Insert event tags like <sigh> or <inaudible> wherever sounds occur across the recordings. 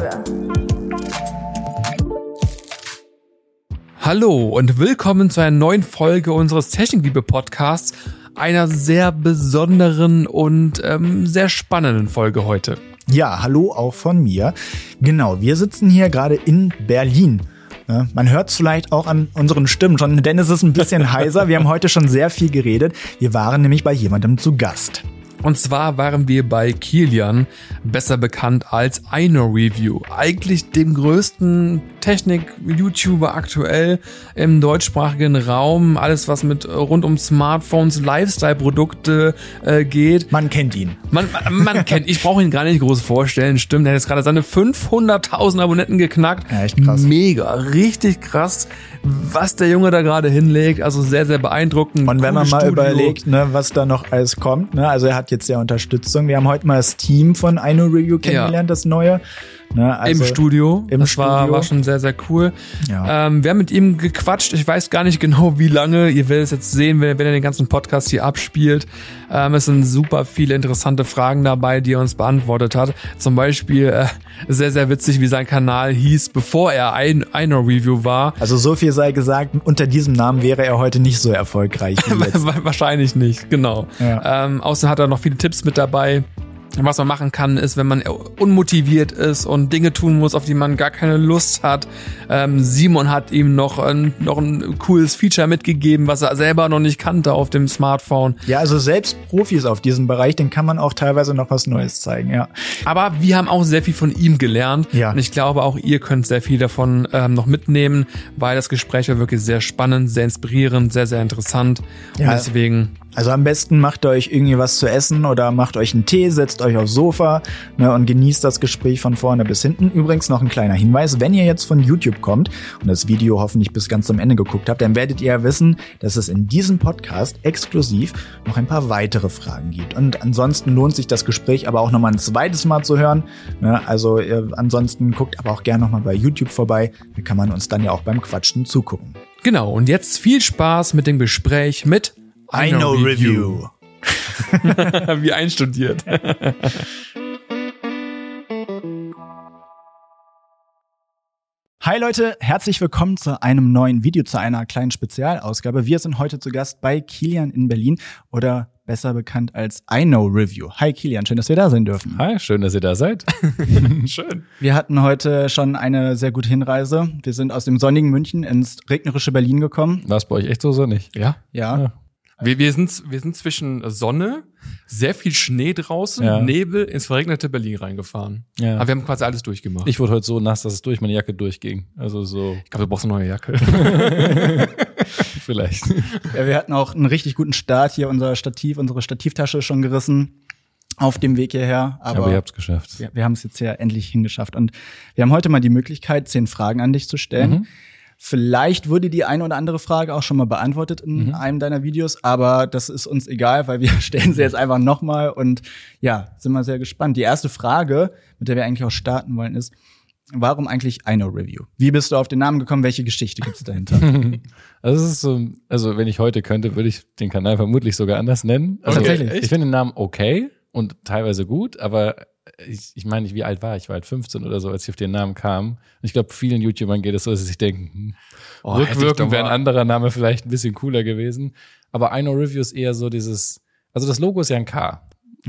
Technikliebe. Hallo und willkommen zu einer neuen Folge unseres Technikliebe Podcasts, einer sehr besonderen und ähm, sehr spannenden Folge heute. Ja, hallo auch von mir. Genau, wir sitzen hier gerade in Berlin. Man hört es vielleicht auch an unseren Stimmen schon, denn es ist ein bisschen <laughs> heiser. Wir haben heute schon sehr viel geredet. Wir waren nämlich bei jemandem zu Gast. Und zwar waren wir bei Kilian, besser bekannt als Ino Review, eigentlich dem größten Technik-YouTuber aktuell im deutschsprachigen Raum. Alles, was mit rund um Smartphones, Lifestyle-Produkte äh, geht. Man kennt ihn. Man, man, <laughs> kennt, ich brauche ihn gar nicht groß vorstellen. Stimmt, er hat jetzt gerade seine 500.000 Abonnenten geknackt. Ja, echt krass. Mega, richtig krass, was der Junge da gerade hinlegt. Also sehr, sehr beeindruckend. Und wenn man mal Studio. überlegt, ne, was da noch alles kommt, ne, also er hat jetzt ja Unterstützung. Wir haben heute mal das Team von Ino Review kennengelernt, das neue. Ne, also Im Studio. Im das War, Studio. war schon sehr, sehr cool. Ja. Ähm, wir haben mit ihm gequatscht. Ich weiß gar nicht genau, wie lange. Ihr werdet es jetzt sehen, wenn, wenn er den ganzen Podcast hier abspielt. Ähm, es sind super viele interessante Fragen dabei, die er uns beantwortet hat. Zum Beispiel äh, sehr, sehr witzig, wie sein Kanal hieß, bevor er ein einer Review war. Also so viel sei gesagt, unter diesem Namen wäre er heute nicht so erfolgreich. <laughs> Wahrscheinlich nicht, genau. Ja. Ähm, außerdem hat er noch viele Tipps mit dabei. Was man machen kann, ist, wenn man unmotiviert ist und Dinge tun muss, auf die man gar keine Lust hat. Ähm, Simon hat ihm noch ein, noch ein cooles Feature mitgegeben, was er selber noch nicht kannte auf dem Smartphone. Ja, also selbst Profis auf diesem Bereich, den kann man auch teilweise noch was Neues zeigen, ja. Aber wir haben auch sehr viel von ihm gelernt. Ja. Und ich glaube, auch ihr könnt sehr viel davon ähm, noch mitnehmen, weil das Gespräch war wirklich sehr spannend, sehr inspirierend, sehr, sehr interessant. Und Ja. deswegen Also am besten macht euch irgendwie was zu essen oder macht euch einen Tee, setzt euch aufs Sofa ne, und genießt das Gespräch von vorne bis hinten. Übrigens noch ein kleiner Hinweis, wenn ihr jetzt von YouTube kommt und das Video hoffentlich bis ganz zum Ende geguckt habt, dann werdet ihr ja wissen, dass es in diesem Podcast exklusiv noch ein paar weitere Fragen gibt. Und ansonsten lohnt sich das Gespräch aber auch nochmal ein zweites Mal zu hören. Ne, also ihr, ansonsten guckt aber auch gerne nochmal bei YouTube vorbei. Da kann man uns dann ja auch beim Quatschen zugucken. Genau, und jetzt viel Spaß mit dem Gespräch mit I know Review. <laughs> Wie einstudiert. Hi Leute, herzlich willkommen zu einem neuen Video, zu einer kleinen Spezialausgabe. Wir sind heute zu Gast bei Kilian in Berlin oder besser bekannt als I Know Review. Hi Kilian, schön, dass wir da sein dürfen. Hi, schön, dass ihr da seid. <laughs> Schön. Wir hatten heute schon eine sehr gute Hinreise. Wir sind aus dem sonnigen München ins regnerische Berlin gekommen. War es bei euch echt so sonnig? Ja. Ja, Ja. Wir, wir, sind, wir sind zwischen Sonne, sehr viel Schnee draußen, Ja. Nebel ins verregnete Berlin reingefahren. Ja. Aber wir haben quasi alles durchgemacht. Ich wurde heute so nass, dass es durch meine Jacke durchging. Also so, ich glaube, du brauchst eine neue Jacke. <laughs> vielleicht. Ja, wir hatten auch einen richtig guten Start hier. Unser Stativ, unsere Stativtasche ist schon gerissen auf dem Weg hierher. Aber, Aber ihr habt's geschafft. wir, wir haben es jetzt ja endlich hingeschafft. Und wir haben heute mal die Möglichkeit, zehn Fragen an dich zu stellen. Mhm. Vielleicht wurde die eine oder andere Frage auch schon mal beantwortet in Mhm. einem deiner Videos, aber das ist uns egal, weil wir <laughs> stellen sie jetzt einfach nochmal und ja, sind wir sehr gespannt. Die erste Frage, mit der wir eigentlich auch starten wollen, ist, warum eigentlich Know Review? Wie bist du auf den Namen gekommen? Welche Geschichte gibt's dahinter? <laughs> Also es ist so, also wenn ich heute könnte, würde ich den Kanal vermutlich sogar anders nennen. Also tatsächlich? Ich finde den Namen okay und teilweise gut, aber ich, ich meine, wie alt war ich? Ich war halt 15 oder so, als ich auf den Namen kam. Und ich glaube, vielen YouTubern geht es so, dass sie sich denken, hm, Oh, rückwirkend wäre ein anderer Name vielleicht ein bisschen cooler gewesen. Aber I Know Review ist eher so dieses, also das Logo ist ja ein K.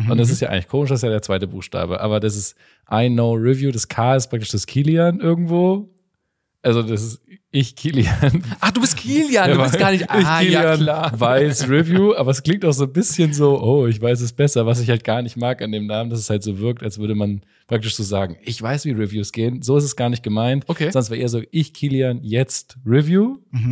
Und das ist ja eigentlich komisch, das ist ja der zweite Buchstabe. Aber das ist I Know Review, das K ist praktisch das Kilian irgendwo. Also das ist ich Kilian. Ach, du bist Kilian, du bist gar nicht. Ich Ah, ja, Kilian klar. weiß <laughs> Review, aber es klingt auch so ein bisschen so, oh, ich weiß es besser, was ich halt gar nicht mag an dem Namen, dass es halt so wirkt, als würde man praktisch so sagen, ich weiß, wie Reviews gehen. So ist es gar nicht gemeint. Okay. Sonst war eher so, ich Kilian jetzt Review. Mhm.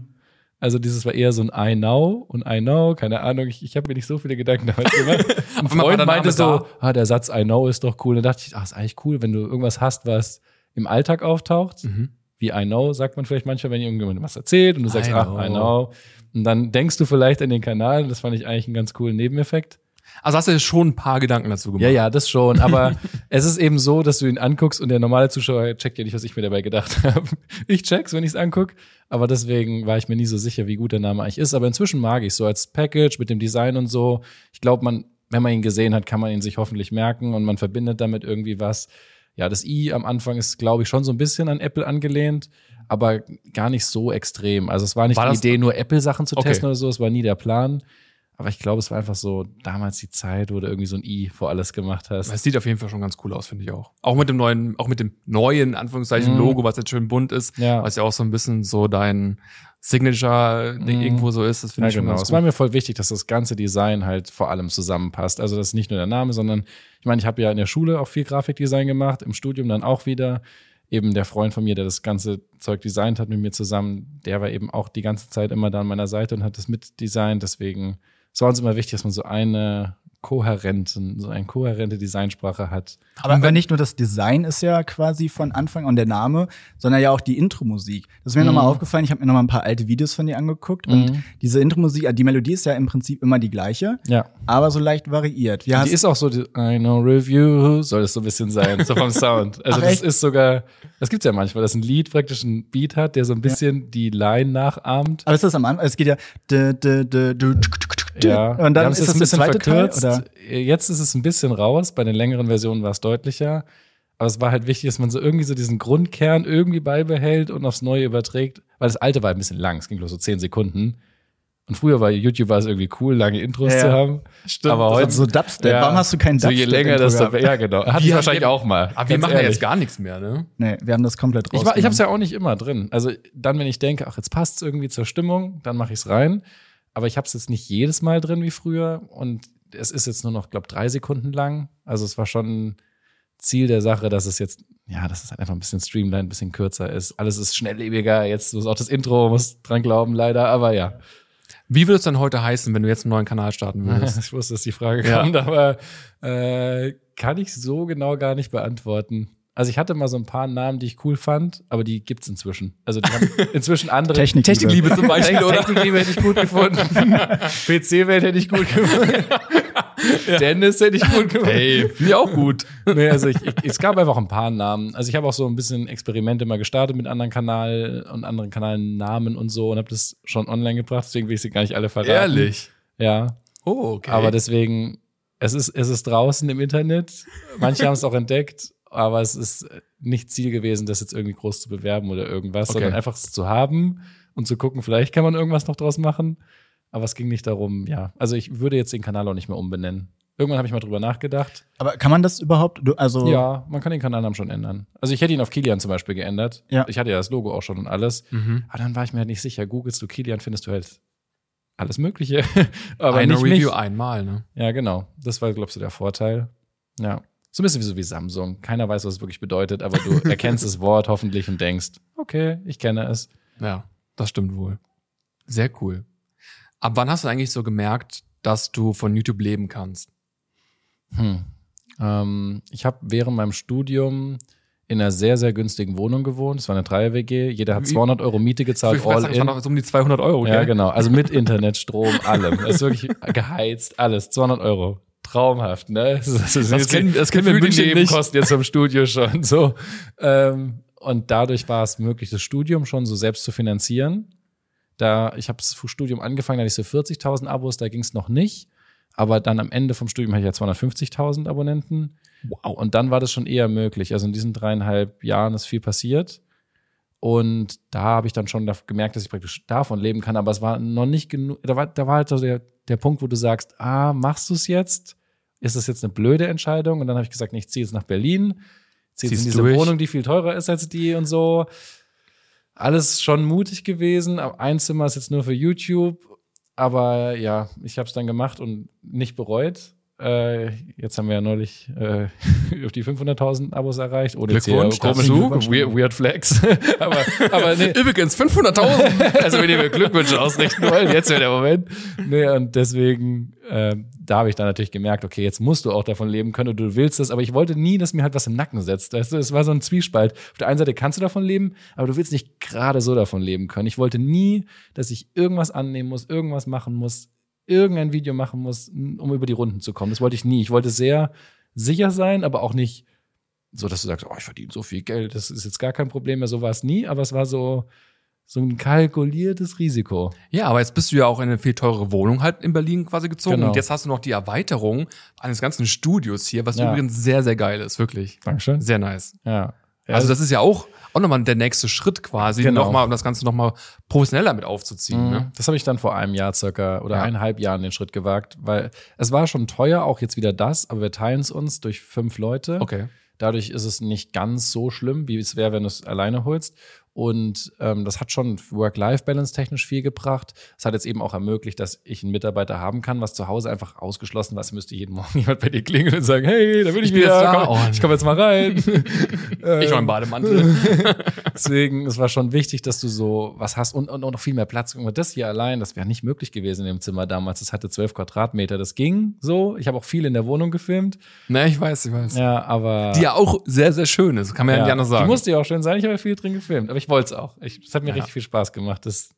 Also dieses war eher so ein I know und I know, keine Ahnung, ich, ich habe mir nicht so viele Gedanken damals gemacht. <laughs> Ein Freund meinte so, ah, der Satz I know ist doch cool. Und dann dachte ich, ach, ist eigentlich cool, wenn du irgendwas hast, was im Alltag auftaucht. Mhm. Wie I know, sagt man vielleicht manchmal, wenn irgendjemand was erzählt und du sagst, I ach, know. I know. Und dann denkst du vielleicht an den Kanal. Das fand ich eigentlich einen ganz coolen Nebeneffekt. Also hast du dir schon ein paar Gedanken dazu gemacht. Ja, ja, das schon. Aber <laughs> es ist eben so, dass du ihn anguckst und der normale Zuschauer checkt ja nicht, was ich mir dabei gedacht <laughs> habe. Ich check's, wenn ich's anguck. Aber deswegen war ich mir nie so sicher, wie gut der Name eigentlich ist. Aber inzwischen mag ich so als Package mit dem Design und so. Ich glaube, man, wenn man ihn gesehen hat, kann man ihn sich hoffentlich merken und man verbindet damit irgendwie was. Ja, das i am Anfang ist, glaube ich, schon so ein bisschen an Apple angelehnt, aber gar nicht so extrem. Also es war nicht War die Idee, nur Apple-Sachen zu Okay. testen oder so, es war nie der Plan. Aber ich glaube, es war einfach so damals die Zeit, wo du irgendwie so ein i vor alles gemacht hast. Es sieht auf jeden Fall schon ganz cool aus, finde ich auch. Auch mit dem neuen, auch mit dem neuen, Anführungszeichen, Mhm. Logo, was jetzt schön bunt ist, Ja. was ja auch so ein bisschen so dein Signature-Ding Mhm. irgendwo so ist. Das finde Ja, ich schon genau. ganz Es war mir voll wichtig, dass das ganze Design halt vor allem zusammenpasst. Also das ist nicht nur der Name, sondern ich meine, ich habe ja in der Schule auch viel Grafikdesign gemacht, im Studium dann auch wieder. Eben der Freund von mir, der das ganze Zeug designt hat mit mir zusammen, der war eben auch die ganze Zeit immer da an meiner Seite und hat das mitdesignt. Deswegen es war uns immer wichtig, dass man so eine kohärenten, so eine kohärente Designsprache hat. Aber, aber nicht nur das Design ist ja quasi von Anfang an der Name, sondern ja auch die Intro-Musik. Das ist mir Mhm. nochmal aufgefallen, ich habe mir nochmal ein paar alte Videos von dir angeguckt und Mhm. diese Intro-Musik, äh, die Melodie ist ja im Prinzip immer die gleiche, Ja. aber so leicht variiert. Wie Die ist auch so, die, I know review, soll es so ein bisschen sein, so vom <laughs> Sound. Also Ach, das echt? ist sogar, das gibt's ja manchmal, dass ein Lied praktisch einen Beat hat, der so ein bisschen die Line nachahmt. aber ist das am Anfang? Es geht ja Ja, und dann ist es das jetzt der zweite Teil, oder? Jetzt ist es ein bisschen raus, bei den längeren Versionen war es deutlicher. Aber es war halt wichtig, dass man so irgendwie so diesen Grundkern irgendwie beibehält und aufs Neue überträgt. Weil das alte war ein bisschen lang, es ging bloß so zehn Sekunden. Und früher war YouTube war es irgendwie cool, lange Intros Ja. zu haben. Stimmt, aber das heute so Dubstep. Warum hast du keinen So je Dubstep länger, desto gehabt? Ja, genau. Hatte ich wahrscheinlich haben- auch mal. Aber wir machen ja ehrlich. jetzt gar nichts mehr, ne? Nee, wir haben das komplett Ich, war, ich habe es ja auch nicht immer drin. Also dann, wenn ich denke, ach, jetzt passt es irgendwie zur Stimmung, dann mache ich es rein. Aber ich habe es jetzt nicht jedes Mal drin wie früher. Und es ist jetzt nur noch, glaube drei Sekunden lang. Also es war schon Ziel der Sache, dass es jetzt, ja, dass es halt einfach ein bisschen streamlined, ein bisschen kürzer ist. Alles ist schnelllebiger. Jetzt ist auch das Intro, muss dran glauben, leider. Aber ja. Wie würde es dann heute heißen, wenn du jetzt einen neuen Kanal starten würdest? <laughs> Ich wusste, dass die Frage Ja. kommt, aber äh, kann ich so genau gar nicht beantworten. Also ich hatte mal so ein paar Namen, die ich cool fand, aber die gibt's inzwischen. Also die haben <laughs> inzwischen andere Technikliebe. Technikliebe zum Beispiel, oder? Technikliebe hätte ich gut gefunden. <laughs> PC-Welt hätte ich gut <laughs> gefunden. Dennis hätte ich gut gefunden. Hey, finde ich auch gut. Nee, also ich, ich, es gab einfach ein paar Namen. Also ich habe auch so ein bisschen Experimente mal gestartet mit anderen Kanal und anderen Kanalnamen und so und habe das schon online gebracht. Deswegen will ich sie gar nicht alle verraten. Ehrlich. Ja. Oh, okay. Aber deswegen, es ist, es ist draußen im Internet. Manche haben es auch entdeckt, aber es ist nicht Ziel gewesen, das jetzt irgendwie groß zu bewerben oder irgendwas, Okay. sondern einfach es zu haben und zu gucken, vielleicht kann man irgendwas noch draus machen. Aber es ging nicht darum, ja. Also ich würde jetzt den Kanal auch nicht mehr umbenennen. Irgendwann habe ich mal drüber nachgedacht. Aber kann man das überhaupt? Du, also Ja, man kann den Kanalnamen schon ändern. Also ich hätte ihn auf Kilian zum Beispiel geändert. Ja. Ich hatte ja das Logo auch schon und alles. mhm. Aber dann war ich mir halt nicht sicher. Googlest du Kilian, findest du halt alles Mögliche. <laughs> aber eine nicht Review mich. einmal, ne? Ja, genau. Das war, glaubst du, der Vorteil. Ja. So ein bisschen wie so wie Samsung. Keiner weiß, was es wirklich bedeutet, aber du <laughs> erkennst das Wort hoffentlich und denkst, okay, ich kenne es. Ja, das stimmt wohl. Sehr cool. Ab wann hast du eigentlich so gemerkt, dass du von YouTube leben kannst? Hm. Ähm, ich habe während meinem Studium in einer sehr, sehr günstigen Wohnung gewohnt. Es war eine Dreier-WG. Jeder hat Wie- 200 Euro Miete gezahlt, Ich all nicht, es waren in. noch so um die 200 Euro, Ja, gell? genau. Also mit <laughs> Internet, Strom, allem. Es ist wirklich geheizt, alles. 200 Euro. Traumhaft, ne? Das, das, Das kennen- das kennen wir in München nicht. Nebenkosten jetzt vom Studio schon, so. Ähm, und dadurch war es möglich, das Studium schon so selbst zu finanzieren. Da, ich habe das Studium angefangen, da hatte ich so 40.000 Abos, da ging es noch nicht. Aber dann am Ende vom Studium hatte ich ja 250.000 Abonnenten. Wow. Und dann war das schon eher möglich. Also in diesen dreieinhalb Jahren ist viel passiert. Und da habe ich dann schon gemerkt, dass ich praktisch davon leben kann. Aber es war noch nicht genug. Da war, da war halt so der, der Punkt, wo du sagst, ah, machst du es jetzt? Ist das jetzt eine blöde Entscheidung? Und dann habe ich gesagt, nee, ich ziehe jetzt nach Berlin. Ziehe jetzt in diese durch. Wohnung, die viel teurer ist als die und so. Alles schon mutig gewesen. Ein Zimmer ist jetzt nur für YouTube. Aber ja, ich habe es dann gemacht und nicht bereut. Äh, jetzt haben wir ja neulich äh, <laughs> auf die 500.000 Abos erreicht. Hier Glückwunsch komisch- dazu. Weird, weird Flex. <laughs> aber, aber nee, Übrigens, 500.000! <laughs> also wenn ihr mir Glückwünsche ausrichten wollt, jetzt wäre der Moment. Nee, und deswegen, ähm, da habe ich dann natürlich gemerkt, okay, jetzt musst du auch davon leben können und du willst es, aber ich wollte nie, dass mir halt was im Nacken setzt. Weißt du, es war so ein Zwiespalt. Auf der einen Seite kannst du davon leben, aber du willst nicht gerade so davon leben können. Ich wollte nie, dass ich irgendwas annehmen muss, irgendwas machen muss, irgendein Video machen muss, um über die Runden zu kommen. Das wollte ich nie. Ich wollte sehr sicher sein, aber auch nicht so, dass du sagst, oh, ich verdiene so viel Geld, das ist jetzt gar kein Problem mehr. So war es nie, aber es war so, So ein kalkuliertes Risiko. Ja, aber jetzt bist du ja auch in eine viel teure Wohnung halt in Berlin quasi gezogen. Genau. Und jetzt hast du noch die Erweiterung eines ganzen Studios hier, was Ja. übrigens sehr, sehr geil ist, wirklich. Dankeschön. Sehr nice. Ja. ja Also das ist ja auch, auch nochmal der nächste Schritt quasi, Genau. nochmal, um das Ganze nochmal professioneller mit aufzuziehen. Mhm. Ne? Das habe ich dann vor einem Jahr circa oder Ja. eineinhalb Jahren den Schritt gewagt, weil es war schon teuer, auch jetzt wieder das, aber wir teilen es uns durch fünf Leute. Okay. Dadurch ist es nicht ganz so schlimm, wie es wäre, wenn du es alleine holst. Und ähm, das hat schon Work-Life-Balance technisch viel gebracht. Es hat jetzt eben auch ermöglicht, dass ich einen Mitarbeiter haben kann, was zu Hause einfach ausgeschlossen war. Es müsste jeden Morgen <laughs> jemand bei dir klingeln und sagen, hey, da bin ich, Ich bin wieder, komm, Oh, ich komme jetzt mal rein. <laughs> Ich war im Bademantel. <laughs> Deswegen, es war schon wichtig, dass du so was hast und, und, und noch viel mehr Platz. Mal, Das hier allein, das wäre nicht möglich gewesen in dem Zimmer damals. Das hatte zwölf Quadratmeter. Das ging so. Ich habe auch viel in der Wohnung gefilmt. ne, ich weiß, ich weiß. Ja, aber. Die ja auch sehr, sehr schön ist, kann man ja, nicht anders sagen. Die musste ja auch schön sein. Ich habe viel drin gefilmt. Aber ich wollte es auch. Es hat mir Ja. richtig viel Spaß gemacht. Das,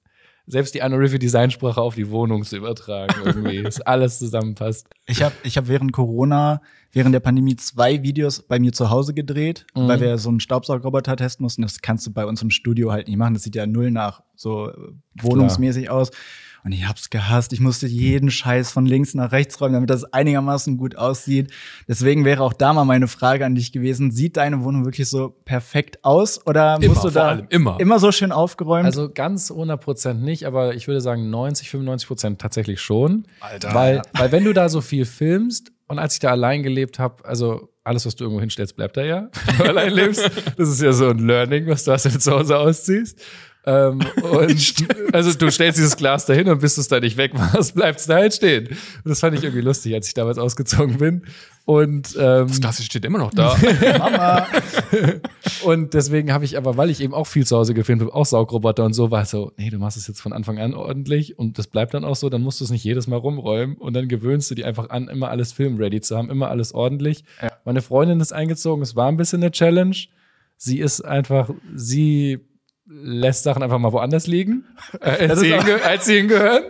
selbst die Review Designsprache auf die Wohnung zu übertragen, irgendwie, <laughs> dass alles zusammenpasst. Ich habe ich hab während Corona, während der Pandemie zwei Videos bei mir zu Hause gedreht, Mhm. weil wir so einen Staubsaugerroboter testen mussten. Das kannst du bei uns im Studio halt nicht machen. Das sieht ja null nach so äh, wohnungsmäßig aus. Und ich hab's gehasst. Ich musste jeden Scheiß von links nach rechts räumen, damit das einigermaßen gut aussieht. Deswegen wäre auch da mal meine Frage an dich gewesen. Sieht deine Wohnung wirklich so perfekt aus? Oder Immer, musst du da allem, immer. immer so schön aufgeräumt? Also ganz 100 Prozent nicht, aber ich würde sagen 90, 95 Prozent tatsächlich schon. Alter. Weil, weil wenn du da so viel filmst und als ich da allein gelebt habe, also alles, was du irgendwo hinstellst, bleibt da ja, <laughs> wenn du allein lebst. Das ist ja so ein Learning, was du hast, wenn du zu Hause ausziehst. Ähm, <laughs> und also du stellst dieses Glas dahin und bis du es da nicht wegmachst, bleibt es da halt stehen. Und das fand ich irgendwie lustig, als ich damals ausgezogen bin. Und ähm, das Glas steht immer noch da. <laughs> Mama. und deswegen habe ich aber, weil ich eben auch viel zu Hause gefilmt habe, auch Saugroboter und so, war es so, nee, du machst es jetzt von Anfang an ordentlich und das bleibt dann auch so, dann musst du es nicht jedes Mal rumräumen und dann gewöhnst du dir einfach an, immer alles filmready zu haben, immer alles ordentlich. Ja. Meine Freundin ist eingezogen, es war ein bisschen eine Challenge. Sie ist einfach, sie lässt Sachen einfach mal woanders liegen, <laughs> äh, als, sie hinge als sie hingehören.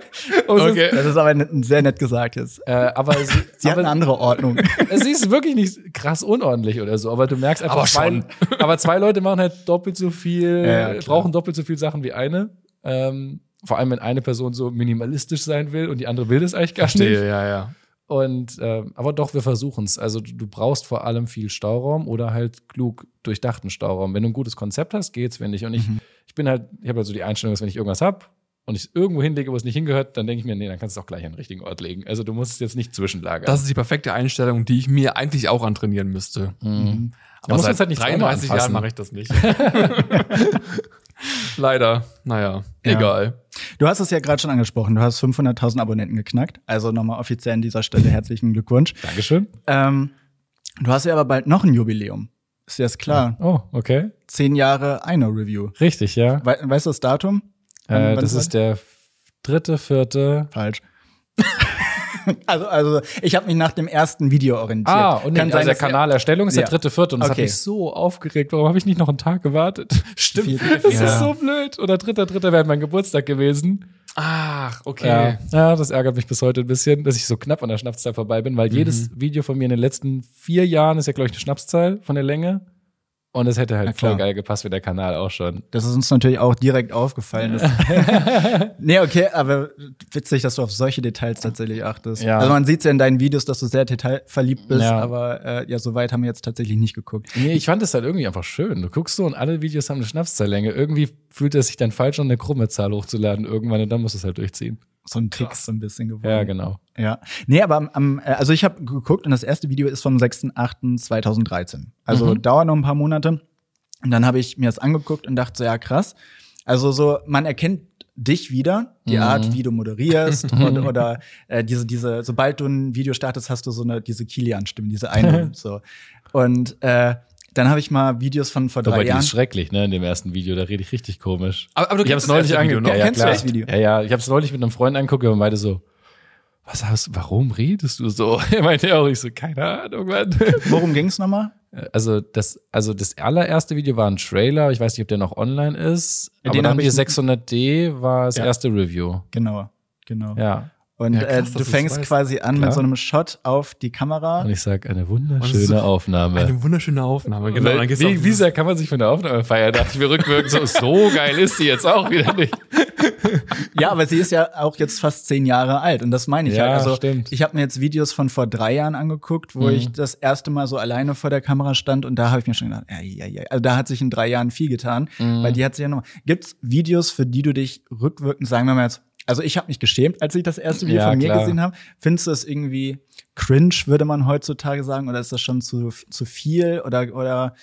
Und Okay. Das ist aber sehr nett gesagt jetzt. Äh, aber sie, <laughs> Sie hat aber, eine andere Ordnung. <laughs> sie ist wirklich nicht krass unordentlich oder so, aber du merkst einfach, Aber zwei, schon. aber zwei Leute machen halt doppelt so viel, Ja, brauchen doppelt so viel Sachen wie eine. Ähm, vor allem, wenn eine Person so minimalistisch sein will und die andere will das eigentlich gar nicht. Verstehe, ja, ja. Und ähm, aber doch, wir versuchen es. Also du, du brauchst vor allem viel Stauraum oder halt klug durchdachten Stauraum. Wenn du ein gutes Konzept hast, geht's, finde ich. Und ich, ich bin halt, ich habe halt so die Einstellung, dass wenn ich irgendwas hab und ich es irgendwo hinlege, wo es nicht hingehört, dann denke ich mir, nee, dann kannst du es auch gleich an den richtigen Ort legen. Also du musst es jetzt nicht zwischenlagern. Das ist die perfekte Einstellung, die ich mir eigentlich auch antrainieren müsste. Mhm. Aber muss seit halt nicht zweimal 33 Jahren mache ich das nicht. <laughs> <laughs> Leider. Naja, Ja. egal. Du hast es ja gerade schon angesprochen. Du hast 500.000 Abonnenten geknackt. Also nochmal offiziell an dieser Stelle herzlichen Glückwunsch. Dankeschön. Ähm, du hast ja aber bald noch ein Jubiläum. Ist dir das klar? Oh, okay. Zehn Jahre Einer Review. Richtig, ja. We weißt du das Datum? Äh, das ist der dritte, vierte. falsch. <laughs> <laughs> also, also ich habe mich nach dem ersten Video orientiert. Ah, und Kann nee, sein, also der Kanalerstellung ist Ja. der dritte, vierte. Und das Okay. hat mich so aufgeregt. Warum habe ich nicht noch einen Tag gewartet? <laughs> Stimmt. <laughs> Das Ja. ist so blöd. Oder dritter, dritter wäre mein Geburtstag gewesen. Ach, okay. Ja. ja, das ärgert mich bis heute ein bisschen, dass ich so knapp an der Schnapszahl vorbei bin, weil Mhm. jedes Video von mir in den letzten vier Jahren ist ja, glaube ich, eine Schnapszahl von der Länge. Und es hätte halt voll geil gepasst wie der Kanal auch schon. Das ist uns natürlich auch direkt aufgefallen. Dass <laughs> nee, okay, aber witzig, dass du auf solche Details tatsächlich achtest. Ja. Also man sieht ja in deinen Videos, dass du sehr detailverliebt bist, Ja. aber äh, ja, so weit haben wir jetzt tatsächlich nicht geguckt. Nee, ich fand es halt irgendwie einfach schön. Du guckst so und alle Videos haben eine Schnapszahllänge. Irgendwie fühlt es sich dann falsch an, eine krumme Zahl hochzuladen irgendwann und dann musst du es halt durchziehen. So ein Tick so ein bisschen geworden. Ja, genau. Ja. Nee, aber am, am äh, also ich habe geguckt und das erste Video ist vom 6.8.2013. Also Mhm. dauert noch ein paar Monate. Und dann habe ich mir das angeguckt und dachte so, ja, krass. Also so, man erkennt dich wieder, die Mhm. Art, wie du moderierst <laughs> und, oder äh, diese, diese, sobald du ein Video startest, hast du so eine, diese Kilian-Stimme, diese eine, <laughs> so. Und äh, dann habe ich mal Videos von vor drei Wobei die Jahren. ist schrecklich, ne, in dem ersten Video, da rede ich richtig komisch. Aber, aber du ich es kennst das neulich erste Video noch? Ja, ja, Kennst du das Video? Ja, ja, ich habe es neulich mit einem Freund angeguckt und beide so, was hast, warum redest du so? <laughs> Er meinte auch, ich so, keine Ahnung, Mann. Worum ging's nochmal? Also das, also das allererste Video war ein Trailer, ich weiß nicht, ob der noch online ist, Ja, aber den hier ich- 600D war das Ja. erste Review. Genau, genau. Ja. Und Ja, krass, äh, du fängst weißt. quasi an Klar. mit so einem Shot auf die Kamera. Und ich sag eine Und wunderschöne so- Aufnahme. Eine wunderschöne Aufnahme, genau. Weil, wie, wie sehr kann man sich von der Aufnahme feiern? Dachte ich mir rückwirkend so, so geil ist die jetzt auch wieder nicht. Ja, aber sie ist ja auch jetzt fast zehn Jahre alt und das meine ich Ja, halt. Also stimmt. ich habe mir jetzt Videos von vor drei Jahren angeguckt, wo Mhm. ich das erste Mal so alleine vor der Kamera stand und da habe ich mir schon gedacht, ja, ja, ja. Also da hat sich in drei Jahren viel getan, Mhm. weil die hat sich ja noch. Gibt's Videos, für die du dich rückwirkend, sagen wir mal jetzt, also ich habe mich geschämt, als ich das erste Video Ja, von mir klar. gesehen habe. Findest du es irgendwie cringe, würde man heutzutage sagen, oder ist das schon zu zu viel oder oder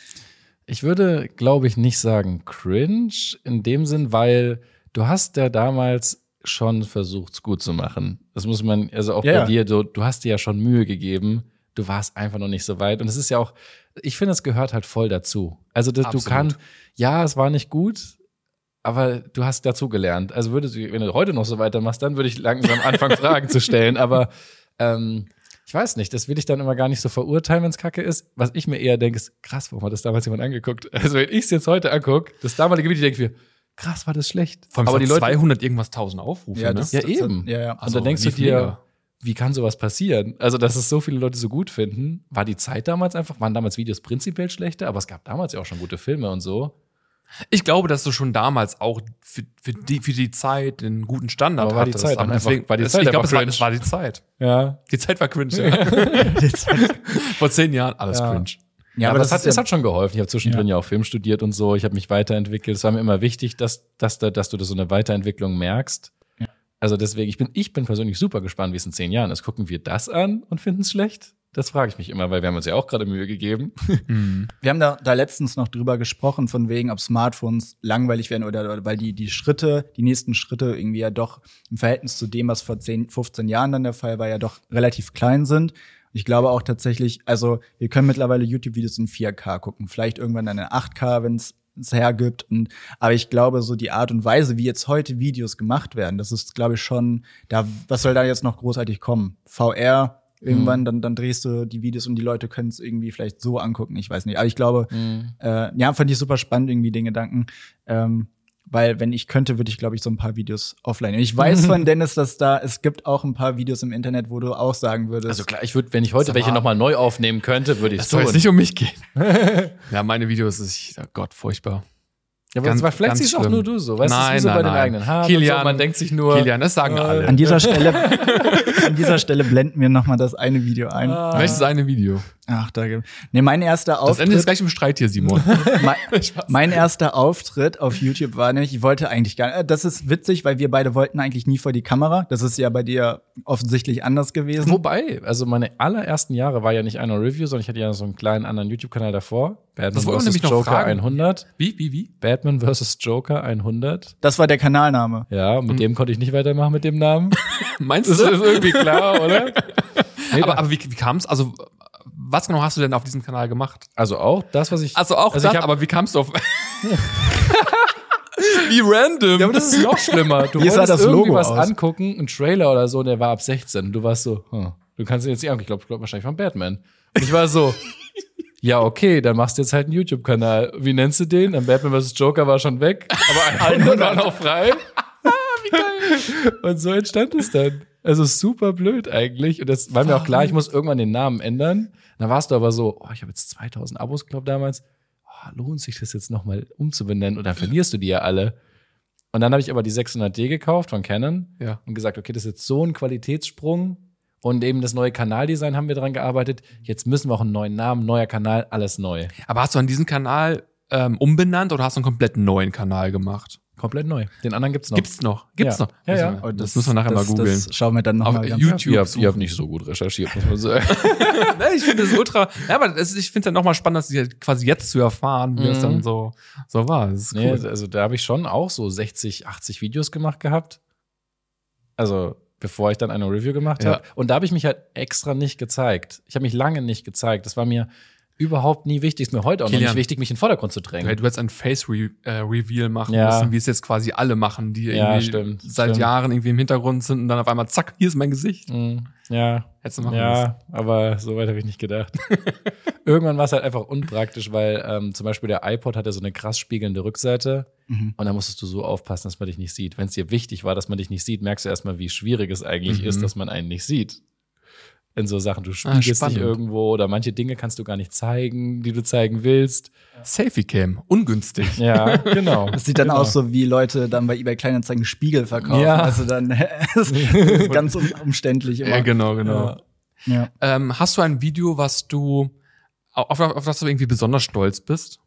Ich würde, glaube ich, nicht sagen cringe in dem Sinn, weil du hast ja damals schon versucht, es gut zu machen. Das muss man, also auch Ja, bei dir, du, du hast dir ja schon Mühe gegeben. Du warst einfach noch nicht so weit. Und es ist ja auch, ich finde, es gehört halt voll dazu. Also das, du kannst, ja, es war nicht gut, aber du hast dazu gelernt. Also würdest du, wenn du heute noch so weitermachst, dann würde ich langsam anfangen, <laughs> Fragen zu stellen. Aber ähm, ich weiß nicht, das will ich dann immer gar nicht so verurteilen, wenn es kacke ist. Was ich mir eher denke, ist, krass, warum hat das damals jemand angeguckt? <laughs> Also wenn ich es jetzt heute angucke, das damalige Video, denke ich mir, krass, war das schlecht. Vor allem aber die Leute, 200 irgendwas tausend Aufrufe, ne? Ja, eben. Ja, ja. und Also, dann denkst du dir, mega. wie kann sowas passieren? Also, dass es so viele Leute so gut finden, war die Zeit damals einfach, waren damals Videos prinzipiell schlechter, aber es gab damals ja auch schon gute Filme und so. Ich glaube, dass du schon damals auch für, für, die, für die Zeit einen guten Standard Aber war die hattest. Zeit dann einfach- war die Zeit ich glaube, es war, war die Zeit. Ja. Die Zeit war cringe, <laughs> ja. Vor zehn Jahren alles Ja. cringe. Ja, aber das, hat, ist das ja- hat schon geholfen. Ich habe zwischendrin ja. auch Film studiert und so. Ich habe mich weiterentwickelt. Es war mir immer wichtig, dass, dass, da- dass du das so eine Weiterentwicklung merkst. Also deswegen, ich bin, ich bin persönlich super gespannt, wie es in zehn Jahren ist. Gucken wir das an und finden es schlecht? Das frage ich mich immer, weil wir haben uns ja auch gerade Mühe gegeben. <laughs> Wir haben da, da letztens noch drüber gesprochen, von wegen, ob Smartphones langweilig werden oder, oder weil die, die Schritte, die nächsten Schritte irgendwie ja doch im Verhältnis zu dem, was vor 10, 15 Jahren dann der Fall war, ja doch relativ klein sind. Ich glaube auch tatsächlich, also wir können mittlerweile YouTube-Videos in 4K gucken, vielleicht irgendwann dann in 8K, wenn es es hergibt. Und, aber ich glaube, so die Art und Weise, wie jetzt heute Videos gemacht werden, das ist, glaube ich, schon, da, was soll da jetzt noch großartig kommen? VR, irgendwann, dann, dann drehst du die Videos und die Leute können es irgendwie vielleicht so angucken. Ich weiß nicht. Aber ich glaube, äh, ja, fand ich super spannend, irgendwie den Gedanken. Ähm, weil, wenn ich könnte, würde ich, glaube ich, so ein paar Videos offline. nehmen. Ich weiß <laughs> von Dennis, dass da, es gibt auch ein paar Videos im Internet, wo du auch sagen würdest. Also klar, ich würde, wenn ich heute welche mal. nochmal neu aufnehmen könnte, würde ich Es es soll tun. jetzt nicht um mich gehen. <laughs> ja, meine Videos ist, oh Gott, furchtbar. Ja, aber Ganz- vielleicht ganz siehst auch nur du so. Weißt du, Nein, es ist wie so nein, bei den nein. eigenen Haaren. Kilian- und so. Man denkt sich nur. Kilian, das sagen äh, alle. an dieser Stelle, an dieser Stelle blenden wir noch mal das eine Video ein. Ah. Welches eine Video? Ach, da gibt. Nee, mein erster Das Ende ist Auftritt, gleich im Streit hier, Simon. <laughs> mein, <laughs> mein erster Auftritt auf YouTube war nämlich, ich wollte eigentlich gar nicht, das ist witzig, weil wir beide wollten eigentlich nie vor die Kamera. Das ist ja bei dir offensichtlich anders gewesen. Wobei, also meine allerersten Jahre war ja nicht einer Review, sondern ich hatte ja so einen kleinen anderen YouTube-Kanal davor. Batman Das vs. Joker fragen. 100. Wie, wie, wie? Batman vs. Joker 100. Das war der Kanalname. Ja, mit dem konnte ich nicht weitermachen mit dem Namen. <laughs> Meinst Das du? ist irgendwie klar, oder? Nee, aber, aber wie, wie kam es? Also, was genau hast du denn auf diesem Kanal gemacht? also auch das, was ich. Also auch Also das, ich hab- aber wie kamst du auf. <laughs> wie random. ja, aber das ist noch schlimmer. Du <laughs> sah wolltest das irgendwie Logo was aus? angucken, ein Trailer oder so, und der war ab 16. Und du warst so, hm, du kannst jetzt nicht angucken. Ich glaube, glaub, wahrscheinlich von Batman. Und ich war so, ja, okay, dann machst du jetzt halt einen YouTube-Kanal. Wie nennst du den? Dann Batman vs. Joker war schon weg, aber <laughs> 100 war noch frei. Wie geil. Und so entstand es dann. Also super blöd eigentlich. Und das war mir auch klar, ich muss irgendwann den Namen ändern. Dann warst du aber so, oh, ich habe jetzt 2000 Abos, glaub damals. Oh, lohnt sich das jetzt nochmal umzubenennen? Und dann verlierst du die ja alle. Und dann habe ich aber die 600D gekauft von Canon Ja. und gesagt, okay, das ist jetzt so ein Qualitätssprung. Und eben das neue Kanaldesign haben wir dran gearbeitet. Jetzt müssen wir auch einen neuen Namen, neuer Kanal, alles neu. Aber hast du an diesen Kanal ähm, umbenannt oder hast du einen komplett neuen Kanal gemacht? Komplett neu. Den anderen gibt's noch. Gibt's noch? Gibt's Ja. noch? Ja, ja. Und Das, müssen wir nachher mal das- googeln. Das schauen wir dann noch Auf mal YouTube. ihr, habt, ihr habt nicht so gut recherchiert, muss man sagen. <laughs> <laughs> Ich finde es ultra. Ja, aber das, ich finde es ja nochmal spannend, das quasi jetzt zu erfahren, wie das Mhm. dann so, so war. Das ist Nee, cool. also da habe ich schon auch so 60, 80 Videos gemacht gehabt. Also bevor ich dann eine Review gemacht Ja. habe. Und da habe ich mich halt extra nicht gezeigt. Ich habe mich lange nicht gezeigt. Das war mir überhaupt nie wichtig. Ist mir heute auch noch Kilian. nicht wichtig, mich in den Vordergrund zu Du drängen. hättest ein Face-Reveal machen Ja. müssen, wie es jetzt quasi alle machen, die Ja, irgendwie stimmt, seit stimmt. Jahren irgendwie im Hintergrund sind und dann auf einmal, zack, hier ist mein Gesicht. Mhm. Ja, Hättest du machen müssen. ja, aber so weit habe ich nicht gedacht. <laughs> Irgendwann war es halt einfach unpraktisch, weil ähm, zum Beispiel der iPod hatte so eine krass spiegelnde Rückseite Mhm. und da musstest du so aufpassen, dass man dich nicht sieht. Wenn es dir wichtig war, dass man dich nicht sieht, merkst du erstmal, wie schwierig es eigentlich Mhm. ist, dass man einen nicht sieht. In so Sachen, du Ah, spiegelst dich spannend. irgendwo oder manche Dinge kannst du gar nicht zeigen, die du zeigen willst. Selfie Cam, ungünstig. Ja, genau. Das sieht dann genau. aus, so wie Leute dann bei eBay Kleinanzeigen Spiegel verkaufen. Ja. Also dann <laughs> ist ganz um, umständlich immer. Ja, genau, genau. Ja. Ja. Ähm, hast du ein Video, was du auf, auf, auf das du irgendwie besonders stolz bist?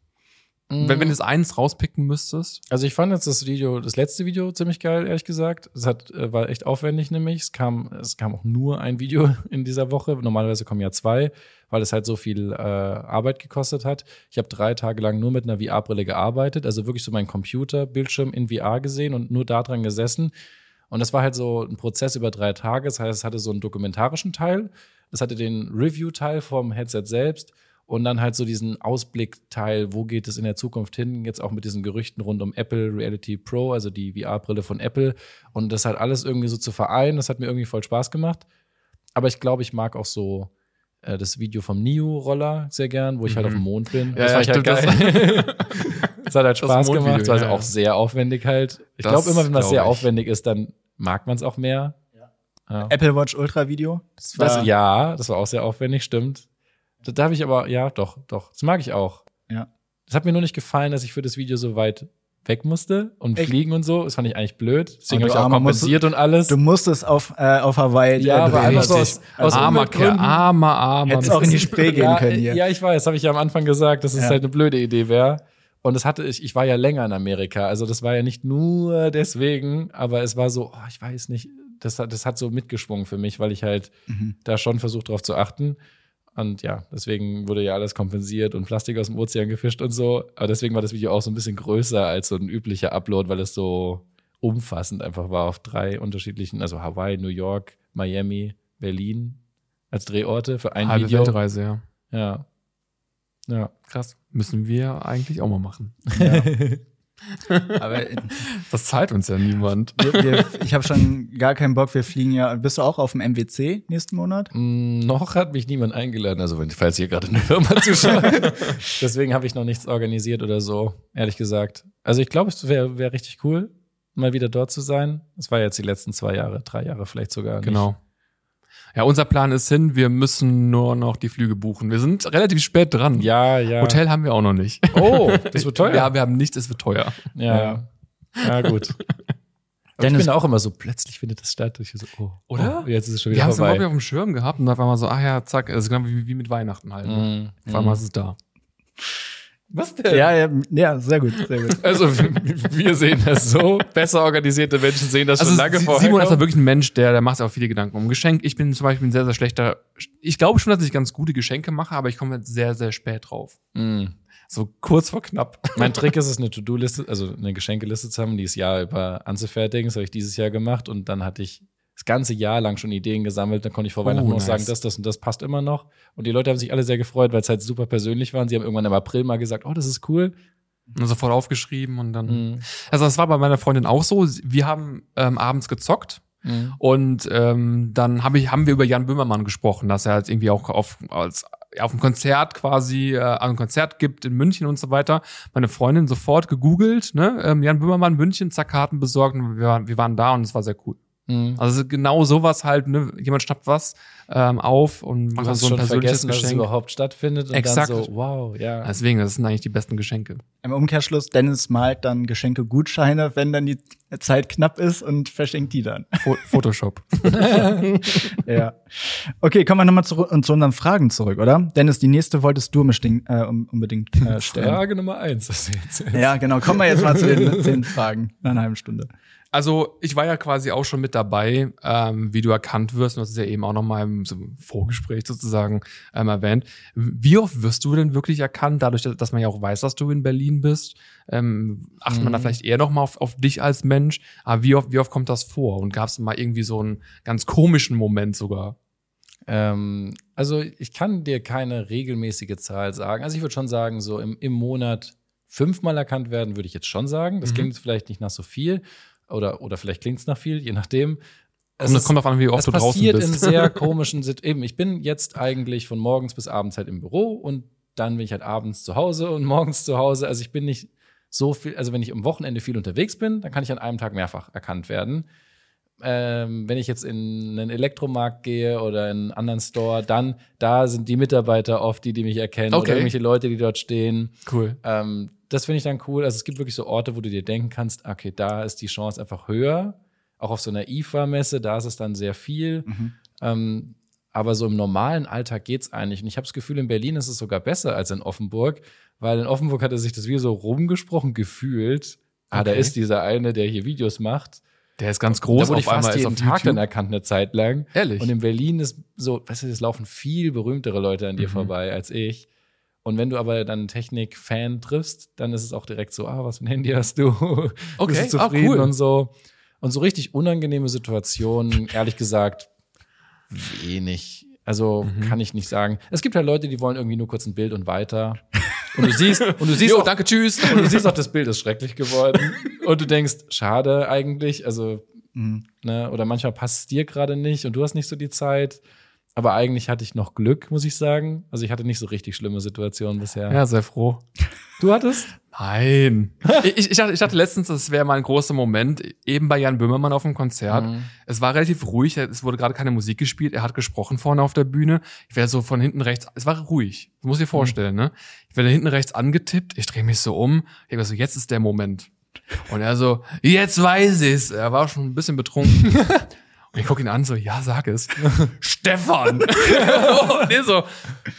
Wenn, wenn du jetzt eins rauspicken müsstest? Also ich fand jetzt das Video, das letzte Video ziemlich geil, ehrlich gesagt. Es hat, äh, war echt aufwendig nämlich. Es kam, es kam auch nur ein Video <laughs> in dieser Woche. Normalerweise kommen ja zwei, weil es halt so viel äh, Arbeit gekostet hat. Ich habe drei Tage lang nur mit einer VR-Brille gearbeitet, also wirklich so meinen Computerbildschirm in VR gesehen und nur da dran gesessen. Und das war halt so ein Prozess über drei Tage. Das heißt, es hatte so einen dokumentarischen Teil, es hatte den Review-Teil vom Headset selbst und dann halt so diesen Ausblick-Teil, wo geht es in der Zukunft hin, jetzt auch mit diesen Gerüchten rund um Apple Reality Pro, also die VR-Brille von Apple. Und das halt alles irgendwie so zu vereinen, das hat mir irgendwie voll Spaß gemacht. Aber ich glaube, ich mag auch so äh, das Video vom Nio-Roller sehr gern, wo ich halt Mhm. auf dem Mond bin. Ja, das ja, fand ich halt stimmt, geil. <laughs> Das hat halt Spaß gemacht, weil es ja, auch ja. sehr aufwendig halt. Ich Das glaube, immer wenn was sehr ich. aufwendig ist, dann mag man es auch mehr. Ja. Apple Watch Ultra Video. Das war, Das, ja, das war auch sehr aufwendig, stimmt. Da, da habe ich aber, ja, doch, doch. Das mag ich auch. Ja. Das hat mir nur nicht gefallen, dass ich für das Video so weit weg musste und Echt? fliegen und so. Das fand ich eigentlich blöd. Deswegen habe du ich auch kompensiert und alles. Du musstest auf, äh, auf Hawaii Ja, aber einfach so aus, aus armer Kerl, armer, armer. Hättest auch in die Spree gehen ja, können hier. Ja, ich weiß, habe ich ja am Anfang gesagt, dass es Ja. halt eine blöde Idee wäre. Und das hatte ich, ich war ja länger in Amerika. Also das war ja nicht nur deswegen, aber es war so, oh, ich weiß nicht, das hat, das hat so mitgeschwungen für mich, weil ich halt Mhm. da schon versucht drauf zu achten. Und ja, deswegen wurde ja alles kompensiert und Plastik aus dem Ozean gefischt und so. Aber deswegen war das Video auch so ein bisschen größer als so ein üblicher Upload, weil es so umfassend einfach war auf drei unterschiedlichen, also Hawaii, New York, Miami, Berlin als Drehorte für ein Halbe Video. Weltreise, ja. Ja. Ja. Krass. Müssen wir eigentlich auch mal machen. <laughs> Aber <laughs> Das zahlt uns ja niemand. wir, wir, ich habe schon gar keinen Bock. Wir fliegen ja. Bist du auch auf dem MWC nächsten Monat? Mm, noch hat mich niemand eingeladen, also wenn, falls hier gerade eine Firma zuschaut. <laughs> Deswegen habe ich noch nichts organisiert oder so, ehrlich gesagt. Also ich glaube, es wäre wär richtig cool, mal wieder dort zu sein. Es war jetzt die letzten zwei Jahre, drei Jahre vielleicht sogar. Nicht. Ja, unser Plan ist hin, wir müssen nur noch die Flüge buchen. Wir sind relativ spät dran. Ja, ja. Hotel haben wir auch noch nicht. Oh, das wird teuer. <laughs> Ja, wir haben nichts, es wird teuer. Ja. Ja, gut. <laughs> Aber ich Dennis- bin auch immer so, plötzlich findet das statt. Ich so, oh, Oder? Oh, jetzt ist es schon Wir wieder haben es überhaupt auf dem Schirm gehabt und auf einmal so, ach ja, zack, also genau wie, wie mit Weihnachten halt. Ne? Mm, Auf einmal mm. ist es da. Was denn? Ja, ja, ja, sehr gut, sehr gut. Also wir sehen das so. Besser organisierte Menschen sehen das Also schon lange vorher. Simon ist da wirklich ein Mensch, der, der macht sich auch viele Gedanken um Geschenk. Ich bin zum Beispiel ein sehr, sehr schlechter. Ich glaube schon, dass ich ganz gute Geschenke mache, aber ich komme sehr, sehr spät drauf. Mm. So kurz vor knapp. Mein Trick ist es, eine To-Do-Liste, also eine Geschenkeliste zu haben, die das Jahr über anzufertigen. Das habe ich dieses Jahr gemacht und dann hatte ich das ganze Jahr lang schon Ideen gesammelt. Dann konnte ich vor Oh, Weihnachten noch nice. sagen, das, das und das passt immer noch. Und die Leute haben sich alle sehr gefreut, weil es halt super persönlich war. Und sie haben irgendwann im April mal gesagt, oh, das ist cool. Und sofort aufgeschrieben und dann. Mhm. Also das war bei meiner Freundin auch so. Wir haben ähm, abends gezockt Mhm. und ähm, dann hab ich, haben wir über Jan Böhmermann gesprochen, dass er halt irgendwie auch auf, als, auf einem Konzert quasi, äh, ein Konzert gibt in München und so weiter. Meine Freundin sofort gegoogelt, ne? Ähm, Jan Böhmermann München, zack, Karten besorgt und wir waren, wir waren da und es war sehr cool. Mhm. Also genau sowas halt, ne? Jemand schnappt was ähm, auf und macht so ein schon persönliches vergessen, dass es Geschenk. überhaupt stattfindet. Und Exakt. dann so, wow, ja. Deswegen, das sind eigentlich die besten Geschenke. Im Umkehrschluss, Dennis malt dann Geschenke Gutscheine, wenn dann die Zeit knapp ist und verschenkt die dann. Fo Photoshop. <laughs> ja. Okay, kommen wir nochmal zu, zu unseren Fragen zurück, oder? Dennis, die nächste wolltest du unbedingt, äh, un- unbedingt äh, stellen. Frage Nummer eins. Das ist jetzt. Ja, genau. Kommen wir jetzt mal zu den zehn Fragen in einer halben Stunde. Also ich war ja quasi auch schon mit dabei, ähm, wie du erkannt wirst. Und das ist ja eben auch noch mal im so im Vorgespräch sozusagen ähm, erwähnt. Wie oft wirst du denn wirklich erkannt, dadurch, dass man ja auch weiß, dass du in Berlin bist? Ähm, achtet man da Mhm. vielleicht eher noch mal auf, auf dich als Mensch? Aber wie oft, wie oft kommt das vor? Und gab es mal irgendwie so einen ganz komischen Moment sogar? Ähm, also ich kann dir keine regelmäßige Zahl sagen. Also ich würde schon sagen, so im, im Monat fünfmal erkannt werden, würde ich jetzt schon sagen. Das Mhm. klingt jetzt vielleicht nicht nach so viel oder, oder vielleicht klingt es nach viel, je nachdem. Es Und es kommt darauf an, wie oft es du draußen passiert bist. in sehr <laughs> komischen Situationen. Eben, ich bin jetzt eigentlich von morgens bis abends halt im Büro und dann bin ich halt abends zu Hause und <laughs> morgens zu Hause. Also ich bin nicht so viel, also wenn ich am Wochenende viel unterwegs bin, dann kann ich an einem Tag mehrfach erkannt werden. Ähm, wenn ich jetzt in einen Elektromarkt gehe oder in einen anderen Store, dann da sind die Mitarbeiter oft die, die mich erkennen Okay. oder irgendwelche Leute, die dort stehen. cool. Ähm, das finde ich dann cool. Also es gibt wirklich so Orte, wo du dir denken kannst, okay, da ist die Chance einfach höher. Auch auf so einer IFA-Messe, da ist es dann sehr viel. Ähm, aber so im normalen Alltag geht's eigentlich. Und ich habe das Gefühl, in Berlin ist es sogar besser als in Offenburg, weil in Offenburg hatte sich das wie so rumgesprochen gefühlt. Ah, da ist dieser eine, der hier Videos macht. Der ist ganz groß. da wurde ich auf einmal fast ist jeden Tag YouTube. dann erkannt, eine Zeit lang. Ehrlich? Und in Berlin ist so, weißt du, es laufen viel berühmtere Leute an dir Mhm. vorbei als ich. Und wenn du aber dann einen Technik-Fan triffst, dann ist es auch direkt so, ah, was für ein Handy hast du? <laughs> Okay, Bist du ah, zufrieden cool. und so. Und so richtig unangenehme Situationen, ehrlich gesagt, wenig. Also Mhm. kann ich nicht sagen. Es gibt halt Leute, die wollen irgendwie nur kurz ein Bild und weiter. Und du siehst, und du <laughs> siehst Jo, auch, danke, tschüss. und du siehst auch, das Bild ist schrecklich geworden. Und du denkst, schade eigentlich. Also, Mhm. ne, oder manchmal passt es dir gerade nicht und du hast nicht so die Zeit. Aber eigentlich hatte ich noch Glück, muss ich sagen. Also ich hatte nicht so richtig schlimme Situationen bisher. Ja, sehr froh. Du hattest? Nein. <laughs> ich, ich, dachte, ich dachte letztens, das wäre mal ein großer Moment, eben bei Jan Böhmermann auf dem Konzert. Mhm. Es war relativ ruhig, es wurde gerade keine Musik gespielt, er hat gesprochen vorne auf der Bühne. Ich werde so von hinten rechts, es war ruhig, du musst dir vorstellen, ne? Ich werde hinten rechts angetippt, ich drehe mich so um, ich war so, jetzt ist der Moment. Und er so, jetzt weiß ich's. Er war schon ein bisschen betrunken. <laughs> Und ich gucke ihn an, so, ja, sag es. <laughs> Stefan! <laughs> und er so,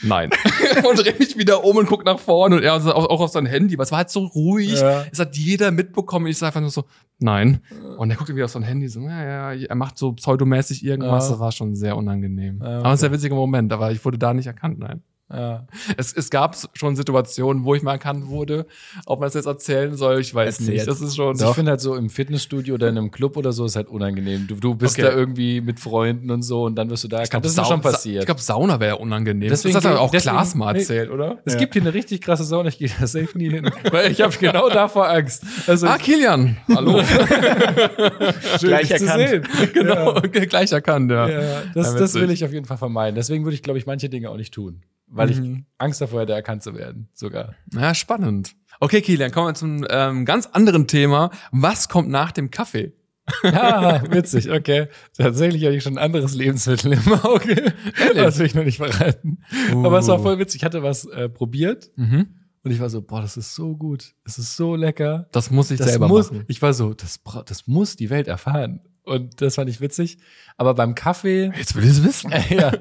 nein. <laughs> und drehe mich wieder um und guck nach vorne und er so auch, auch auf sein Handy, aber es war halt so ruhig. Ja. Es hat jeder mitbekommen. Ich sage einfach nur so, nein. Und er guckt wieder auf sein Handy, so, ja, ja, er macht so pseudomäßig irgendwas. Ja. Das war schon sehr unangenehm. Ja, okay. Aber es ist ein witziger Moment, aber ich wurde da nicht erkannt, nein. Ja. Es, es gab schon Situationen, wo ich mal erkannt wurde. Ob man es jetzt erzählen soll, ich weiß Erzähl's. nicht. Das ist schon. Also ich finde halt so im Fitnessstudio oder in einem Club oder so ist halt unangenehm. Du, du bist Okay. da irgendwie mit Freunden und so und dann wirst du da erkannt. Das ist schon passiert. Ich glaube, Sauna wäre unangenehm. Deswegen das hat auch deswegen- Klaas mal nee. erzählt, oder? es gibt hier eine richtig krasse Sauna, ich gehe da safe nie hin. <laughs> Weil ich habe genau davor Angst. Also Ah, Kilian. Hallo. <laughs> schön, <laughs> gleich dich zu erkannt. sehen. genau. Gleich erkannt, ja. Ja, das, Ja, das will ich auf jeden Fall vermeiden. Deswegen würde ich, glaube ich, manche Dinge auch nicht tun. Weil ich Mhm. Angst davor hätte, erkannt zu werden, sogar. Ja, spannend. Okay, Kilian, kommen wir zum ähm, ganz anderen Thema. Was kommt nach dem Kaffee? <laughs> Ja, witzig, okay. Tatsächlich hatte ich schon ein anderes Lebensmittel im Auge. Das will ich noch nicht verraten. Aber es war voll witzig. Ich hatte was äh, probiert Mhm. und ich war so, boah, das ist so gut. Es ist so lecker. Das muss ich Das selber muss, machen. ich war so, das, das muss die Welt erfahren. Und das fand ich witzig. Aber beim Kaffee, Jetzt will ich <laughs> es wissen. ja,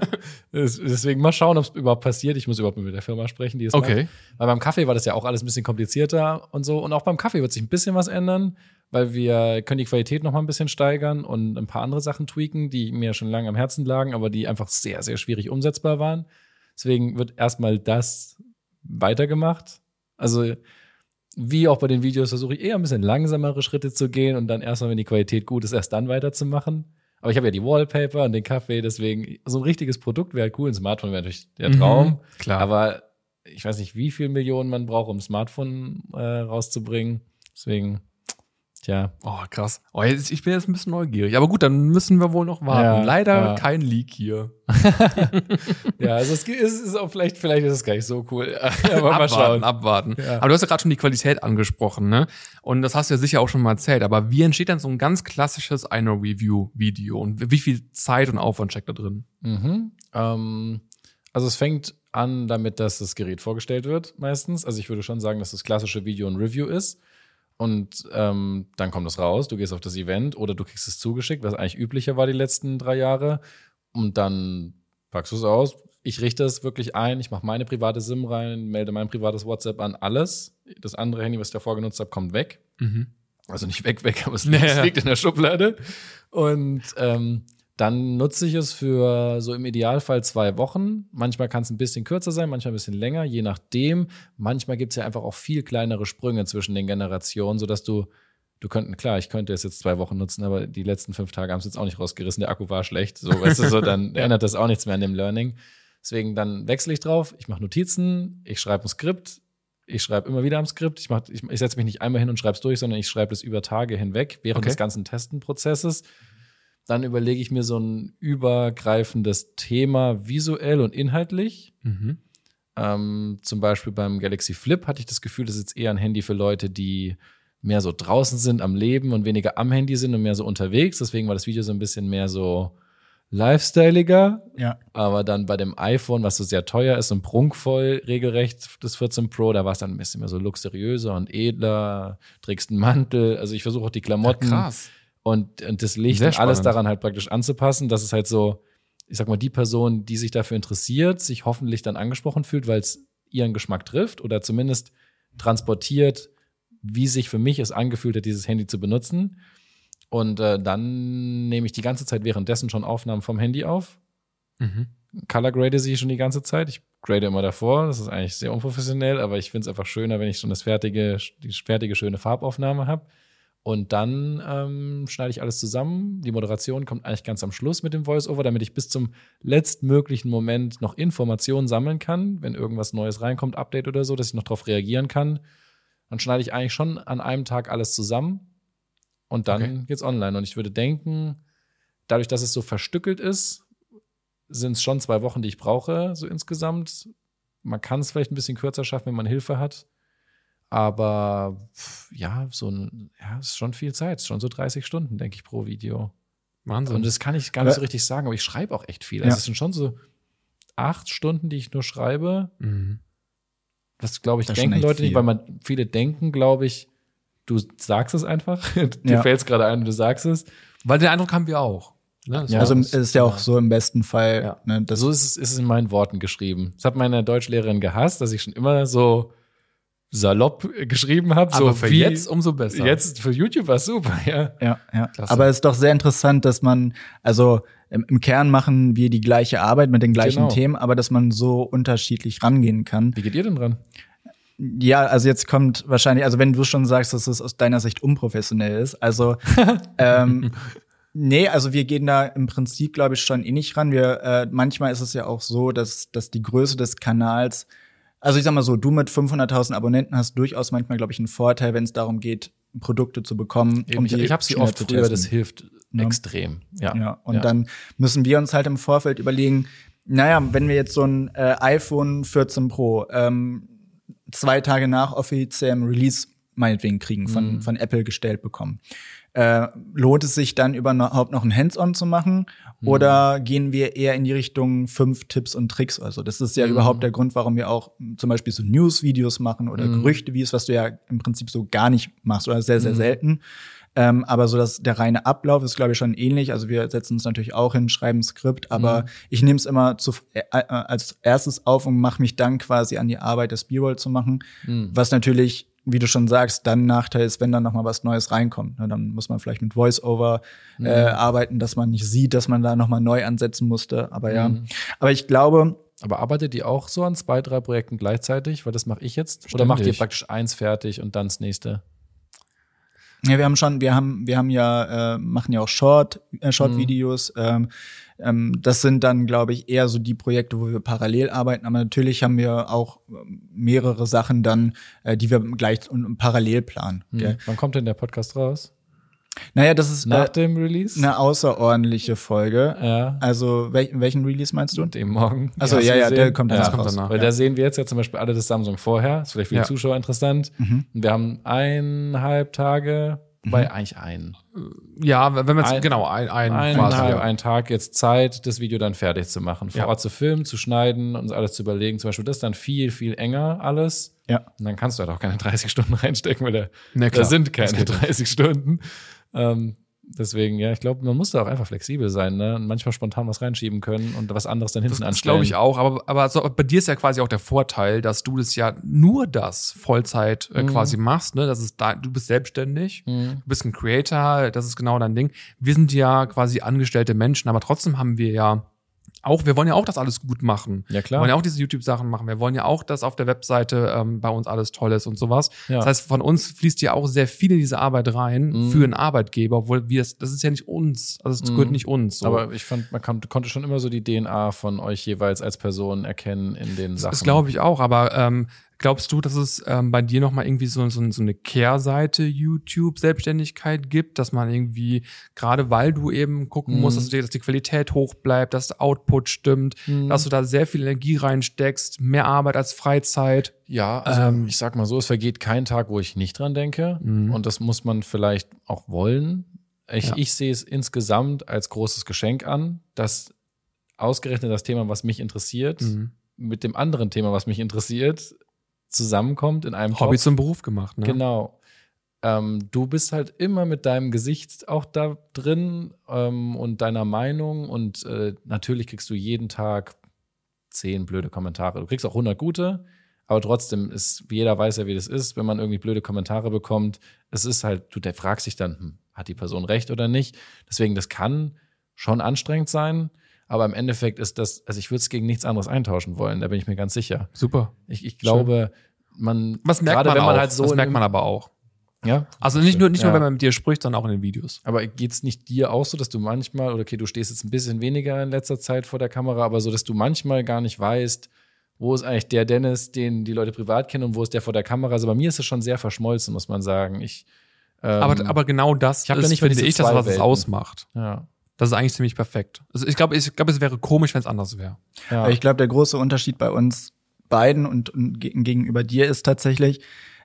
deswegen mal schauen, ob es überhaupt passiert. Ich muss überhaupt mit der Firma sprechen, die es macht. Okay. Weil beim Kaffee war das ja auch alles ein bisschen komplizierter und so. Und auch beim Kaffee wird sich ein bisschen was ändern, weil wir können die Qualität noch mal ein bisschen steigern und ein paar andere Sachen tweaken, die mir schon lange am Herzen lagen, aber die einfach sehr, sehr schwierig umsetzbar waren. Deswegen wird erstmal das weitergemacht. Also wie auch bei den Videos versuche ich eher ein bisschen langsamere Schritte zu gehen und dann erstmal, wenn die Qualität gut ist, erst dann weiterzumachen. Aber ich habe ja die Wallpaper und den Kaffee, deswegen so ein richtiges Produkt wäre halt cool. Ein Smartphone wäre natürlich der Mhm, Traum. klar. Aber ich weiß nicht, wie viel Millionen man braucht, um ein Smartphone äh, rauszubringen. Deswegen, tja. Oh, krass. Oh, jetzt, ich bin jetzt ein bisschen neugierig. Aber gut, dann müssen wir wohl noch warten. Ja, Leider ja. kein Leak hier. <laughs> Ja, also es ist, ist auch vielleicht, vielleicht ist es gar nicht so cool. <laughs> Aber mal abwarten, schauen. abwarten. Ja. Aber du hast ja gerade schon die Qualität angesprochen, ne? Und das hast du ja sicher auch schon mal erzählt. Aber wie entsteht dann so ein ganz klassisches iNo-Review-Video? Und wie viel Zeit und Aufwand steckt da drin? Mhm. Ähm, also es fängt an damit, dass das Gerät vorgestellt wird, meistens. Also ich würde schon sagen, dass das klassische Video ein Review ist. Und ähm, dann kommt es raus, du gehst auf das Event oder du kriegst es zugeschickt, was eigentlich üblicher war die letzten drei Jahre. Und dann packst du es aus. Ich richte es wirklich ein, ich mache meine private SIM rein, melde mein privates WhatsApp an, alles. Das andere Handy, was ich davor genutzt habe, kommt weg. Mhm. Also nicht weg, weg, aber es <laughs> es liegt in der Schublade. Und ähm, dann nutze ich es für so im Idealfall zwei Wochen. Manchmal kann es ein bisschen kürzer sein, manchmal ein bisschen länger, je nachdem. Manchmal gibt es ja einfach auch viel kleinere Sprünge zwischen den Generationen, sodass du, du könntest, klar, ich könnte es jetzt zwei Wochen nutzen, aber die letzten fünf Tage haben es jetzt auch nicht rausgerissen, der Akku war schlecht, so, weißt du, so, <laughs> dann ändert das auch nichts mehr an dem Learning. Deswegen dann wechsle ich drauf, ich mache Notizen, ich schreibe ein Skript, ich schreibe immer wieder am Skript, ich, mach, ich, ich setze mich nicht einmal hin und schreibe es durch, sondern ich schreibe das über Tage hinweg, während Okay. des ganzen Testenprozesses. Dann überlege ich mir so ein übergreifendes Thema visuell und inhaltlich. Mhm. Ähm, zum Beispiel beim Galaxy Flip hatte ich das Gefühl, das ist jetzt eher ein Handy für Leute, die mehr so draußen sind am Leben und weniger am Handy sind und mehr so unterwegs. Deswegen war das Video so ein bisschen mehr so lifestyleiger. Ja. Aber dann bei dem iPhone, was so sehr teuer ist und prunkvoll regelrecht, das 14 Pro, da war es dann ein bisschen mehr so luxuriöser und edler, trägst einen Mantel. Also ich versuche auch die Klamotten Krass. Und, und das Licht und alles daran halt praktisch anzupassen, dass es halt so, ich sag mal, die Person, die sich dafür interessiert, sich hoffentlich dann angesprochen fühlt, weil es ihren Geschmack trifft oder zumindest transportiert, wie sich für mich es angefühlt hat, dieses Handy zu benutzen. Und äh, dann nehme ich die ganze Zeit währenddessen schon Aufnahmen vom Handy auf. Mhm. Color grade sie schon die ganze Zeit. Ich grade immer davor. Das ist eigentlich sehr unprofessionell, aber ich finde es einfach schöner, wenn ich schon das fertige, die fertige, schöne Farbaufnahme habe. Und dann ähm, schneide ich alles zusammen. Die Moderation kommt eigentlich ganz am Schluss mit dem Voice-Over, damit ich bis zum letztmöglichen Moment noch Informationen sammeln kann, wenn irgendwas Neues reinkommt, Update oder so, dass ich noch darauf reagieren kann. Dann schneide ich eigentlich schon an einem Tag alles zusammen und dann Okay. geht's online. Und ich würde denken, dadurch, dass es so verstückelt ist, sind es schon zwei Wochen, die ich brauche, so insgesamt. Man kann es vielleicht ein bisschen kürzer schaffen, wenn man Hilfe hat. Aber ja, so ein, ja, ist schon viel Zeit. Ist schon so 30 Stunden, denke ich, pro Video. Wahnsinn. Und das kann ich gar nicht so richtig sagen, aber ich schreibe auch echt viel. Ja. Also es sind schon so acht Stunden, die ich nur schreibe. mhm. Das glaube ich, Das denken Leute nicht, viel. weil man viele denken, glaube ich, du sagst es einfach. <laughs> Dir Ja. fällt es gerade ein, du sagst es. Weil den Eindruck haben wir auch. Ne? Ja, also das- es ist ja auch so im besten Fall, Ja. ne, das so ist es, ist es in meinen Worten geschrieben. Das hat meine Deutschlehrerin gehasst, dass ich schon immer so salopp geschrieben habe. So Aber für wie jetzt umso besser. Jetzt für YouTube war super, ja. Ja, ja. Klasse. Aber es ist doch sehr interessant, dass man, also im, im Kern machen wir die gleiche Arbeit mit den gleichen Genau. Themen, aber dass man so unterschiedlich rangehen kann. Wie geht ihr denn dran? Ja, also jetzt kommt wahrscheinlich, also wenn du schon sagst, dass es aus deiner Sicht unprofessionell ist, also <laughs> ähm, nee, also wir gehen da im Prinzip, glaube ich, schon ähnlich ran. Wir äh, manchmal ist es ja auch so, dass dass die Größe des Kanals, also ich sag mal so, du mit 500.000 Abonnenten hast durchaus manchmal, glaube ich, einen Vorteil, wenn es darum geht, Produkte zu bekommen. ich ich habe sie oft zu früher, das hilft Ja. extrem. Ja. Ja, und dann müssen wir uns halt im Vorfeld überlegen, naja, wenn wir jetzt so ein äh, iPhone 14 Pro ähm, zwei Tage nach offiziellem Release meinetwegen kriegen, von, von Apple gestellt bekommen, äh, lohnt es sich dann überhaupt noch ein Hands-on zu machen? Oder gehen wir eher in die Richtung fünf Tipps und Tricks? Also das ist ja überhaupt der Grund, warum wir auch zum Beispiel so News-Videos machen oder Gerüchte-Videos, was du ja im Prinzip so gar nicht machst oder sehr, sehr selten. Ähm, aber so dass der reine Ablauf ist, glaube ich, schon ähnlich. Also wir setzen uns natürlich auch hin, schreiben Skript, aber ich nehme es immer zu, äh, äh, als erstes auf und mache mich dann quasi an die Arbeit, das B-Roll zu machen. Was natürlich, wie du schon sagst, dann Nachteil ist, wenn dann noch mal was Neues reinkommt. Ne, dann muss man vielleicht mit Voice-Over äh, arbeiten, dass man nicht sieht, dass man da noch mal neu ansetzen musste. Aber ja, aber ich glaube, Aber arbeitet ihr auch so an zwei, drei Projekten gleichzeitig? Weil das mache ich jetzt. Oder macht ihr Ständig. praktisch eins fertig und dann das nächste? Ja, wir haben schon, wir haben, wir haben ja, äh, machen ja auch Short, äh, Short-Videos. Ähm, ähm, das sind dann, glaube ich, eher so die Projekte, wo wir parallel arbeiten. Aber natürlich haben wir auch ähm, mehrere Sachen dann, äh, die wir gleich und parallel planen. Gell? Wann kommt denn der Podcast raus? Naja, das ist Nach äh, dem Release? eine außerordentliche Folge. Ja. Also wel welchen Release meinst du? Dem morgen. Ach so, Hast ja, ja, gesehen? der kommt danach ja, raus. danach, Weil ja. da sehen wir jetzt ja zum Beispiel alle das Samsung vorher. Ist vielleicht für die. Zuschauer interessant. Mhm. Wir haben eineinhalb Tage, wobei eigentlich einen. ja, wenn man jetzt, Ein- genau, ein, ein Eineinhalb, quasi. Ja. einen Tag jetzt Zeit, das Video dann fertig zu machen. Vor Ja. Ort zu filmen, zu schneiden, uns alles zu überlegen. Zum Beispiel das dann viel, viel enger alles. Ja. Und dann kannst du halt auch keine <laughs> 30 Stunden reinstecken, weil da, da sind keine geht nicht. 30 Stunden. Ähm, deswegen, ja, ich glaube, man muss da auch einfach flexibel sein, ne? Und manchmal spontan was reinschieben können und was anderes dann hinten Das, das anstellen. glaube ich auch, aber, aber so, bei dir ist ja quasi auch der Vorteil, dass du das ja nur das Vollzeit äh, Mhm. quasi machst, ne? Das ist da, du bist selbstständig, Mhm. du bist ein Creator, das ist genau dein Ding. Wir sind ja quasi angestellte Menschen, aber trotzdem haben wir ja auch, wir wollen ja auch das alles gut machen. Ja, klar. Wir wollen ja auch diese YouTube-Sachen machen. Wir wollen ja auch, dass auf der Webseite ähm, bei uns alles toll ist und sowas. Ja. Das heißt, von uns fließt ja auch sehr viel in diese Arbeit rein Mhm. für einen Arbeitgeber, obwohl wir das, das ist ja nicht uns. Also es Mhm. gehört nicht uns. So. Aber ich fand, man kann, konnte schon immer so die DNA von euch jeweils als Person erkennen in den Sachen. Das glaube ich auch, aber ähm, glaubst du, dass es ähm, bei dir nochmal irgendwie so, so, so eine Kehrseite YouTube-Selbstständigkeit gibt, dass man irgendwie, gerade weil du eben gucken Mhm. musst, dass, die, dass die Qualität hoch bleibt, dass der Output stimmt, Mhm. dass du da sehr viel Energie reinsteckst, mehr Arbeit als Freizeit. Ja, also Ähm, ich sag mal so, es vergeht kein Tag, wo ich nicht dran denke. Mhm. Und das muss man vielleicht auch wollen. Ich, Ja. ich sehe es insgesamt als großes Geschenk an, dass ausgerechnet das Thema, was mich interessiert, Mhm. mit dem anderen Thema, was mich interessiert, zusammenkommt in einem Hobby Topf. zum Beruf gemacht, ne? Genau. Ähm, du bist halt immer mit deinem Gesicht auch da drin ähm, und deiner Meinung und äh, natürlich kriegst du jeden Tag zehn blöde Kommentare. Du kriegst auch 100 gute, aber trotzdem ist, wie jeder weiß ja, wie das ist, wenn man irgendwie blöde Kommentare bekommt, es ist halt, du der fragst dich dann, hm, hat die Person recht oder nicht? Deswegen, das kann schon anstrengend sein, aber im Endeffekt ist das, also ich würde es gegen nichts anderes eintauschen wollen, da bin ich mir ganz sicher. Super. Ich, ich glaube, man, Was merkt gerade man wenn man auch. halt so das merkt man aber auch. ja, Also nicht nur, nicht nur, Ja. wenn man mit dir spricht, sondern auch in den Videos. Aber geht's nicht dir auch so, dass du manchmal, oder okay, du stehst jetzt ein bisschen weniger in letzter Zeit vor der Kamera, aber so, dass du manchmal gar nicht weißt, wo ist eigentlich der Dennis, den die Leute privat kennen und wo ist der vor der Kamera? Also bei mir ist es schon sehr verschmolzen, muss man sagen. Ich, ähm, aber, aber genau das ich hab ja ist, nicht finde ich, das, was es Welten. ausmacht. ja, Das ist eigentlich ziemlich perfekt. Also ich glaube, ich glaube, es wäre komisch, wenn es anders wäre. ja. Ich glaube, der große Unterschied bei uns beiden und, und ge- gegenüber dir ist tatsächlich,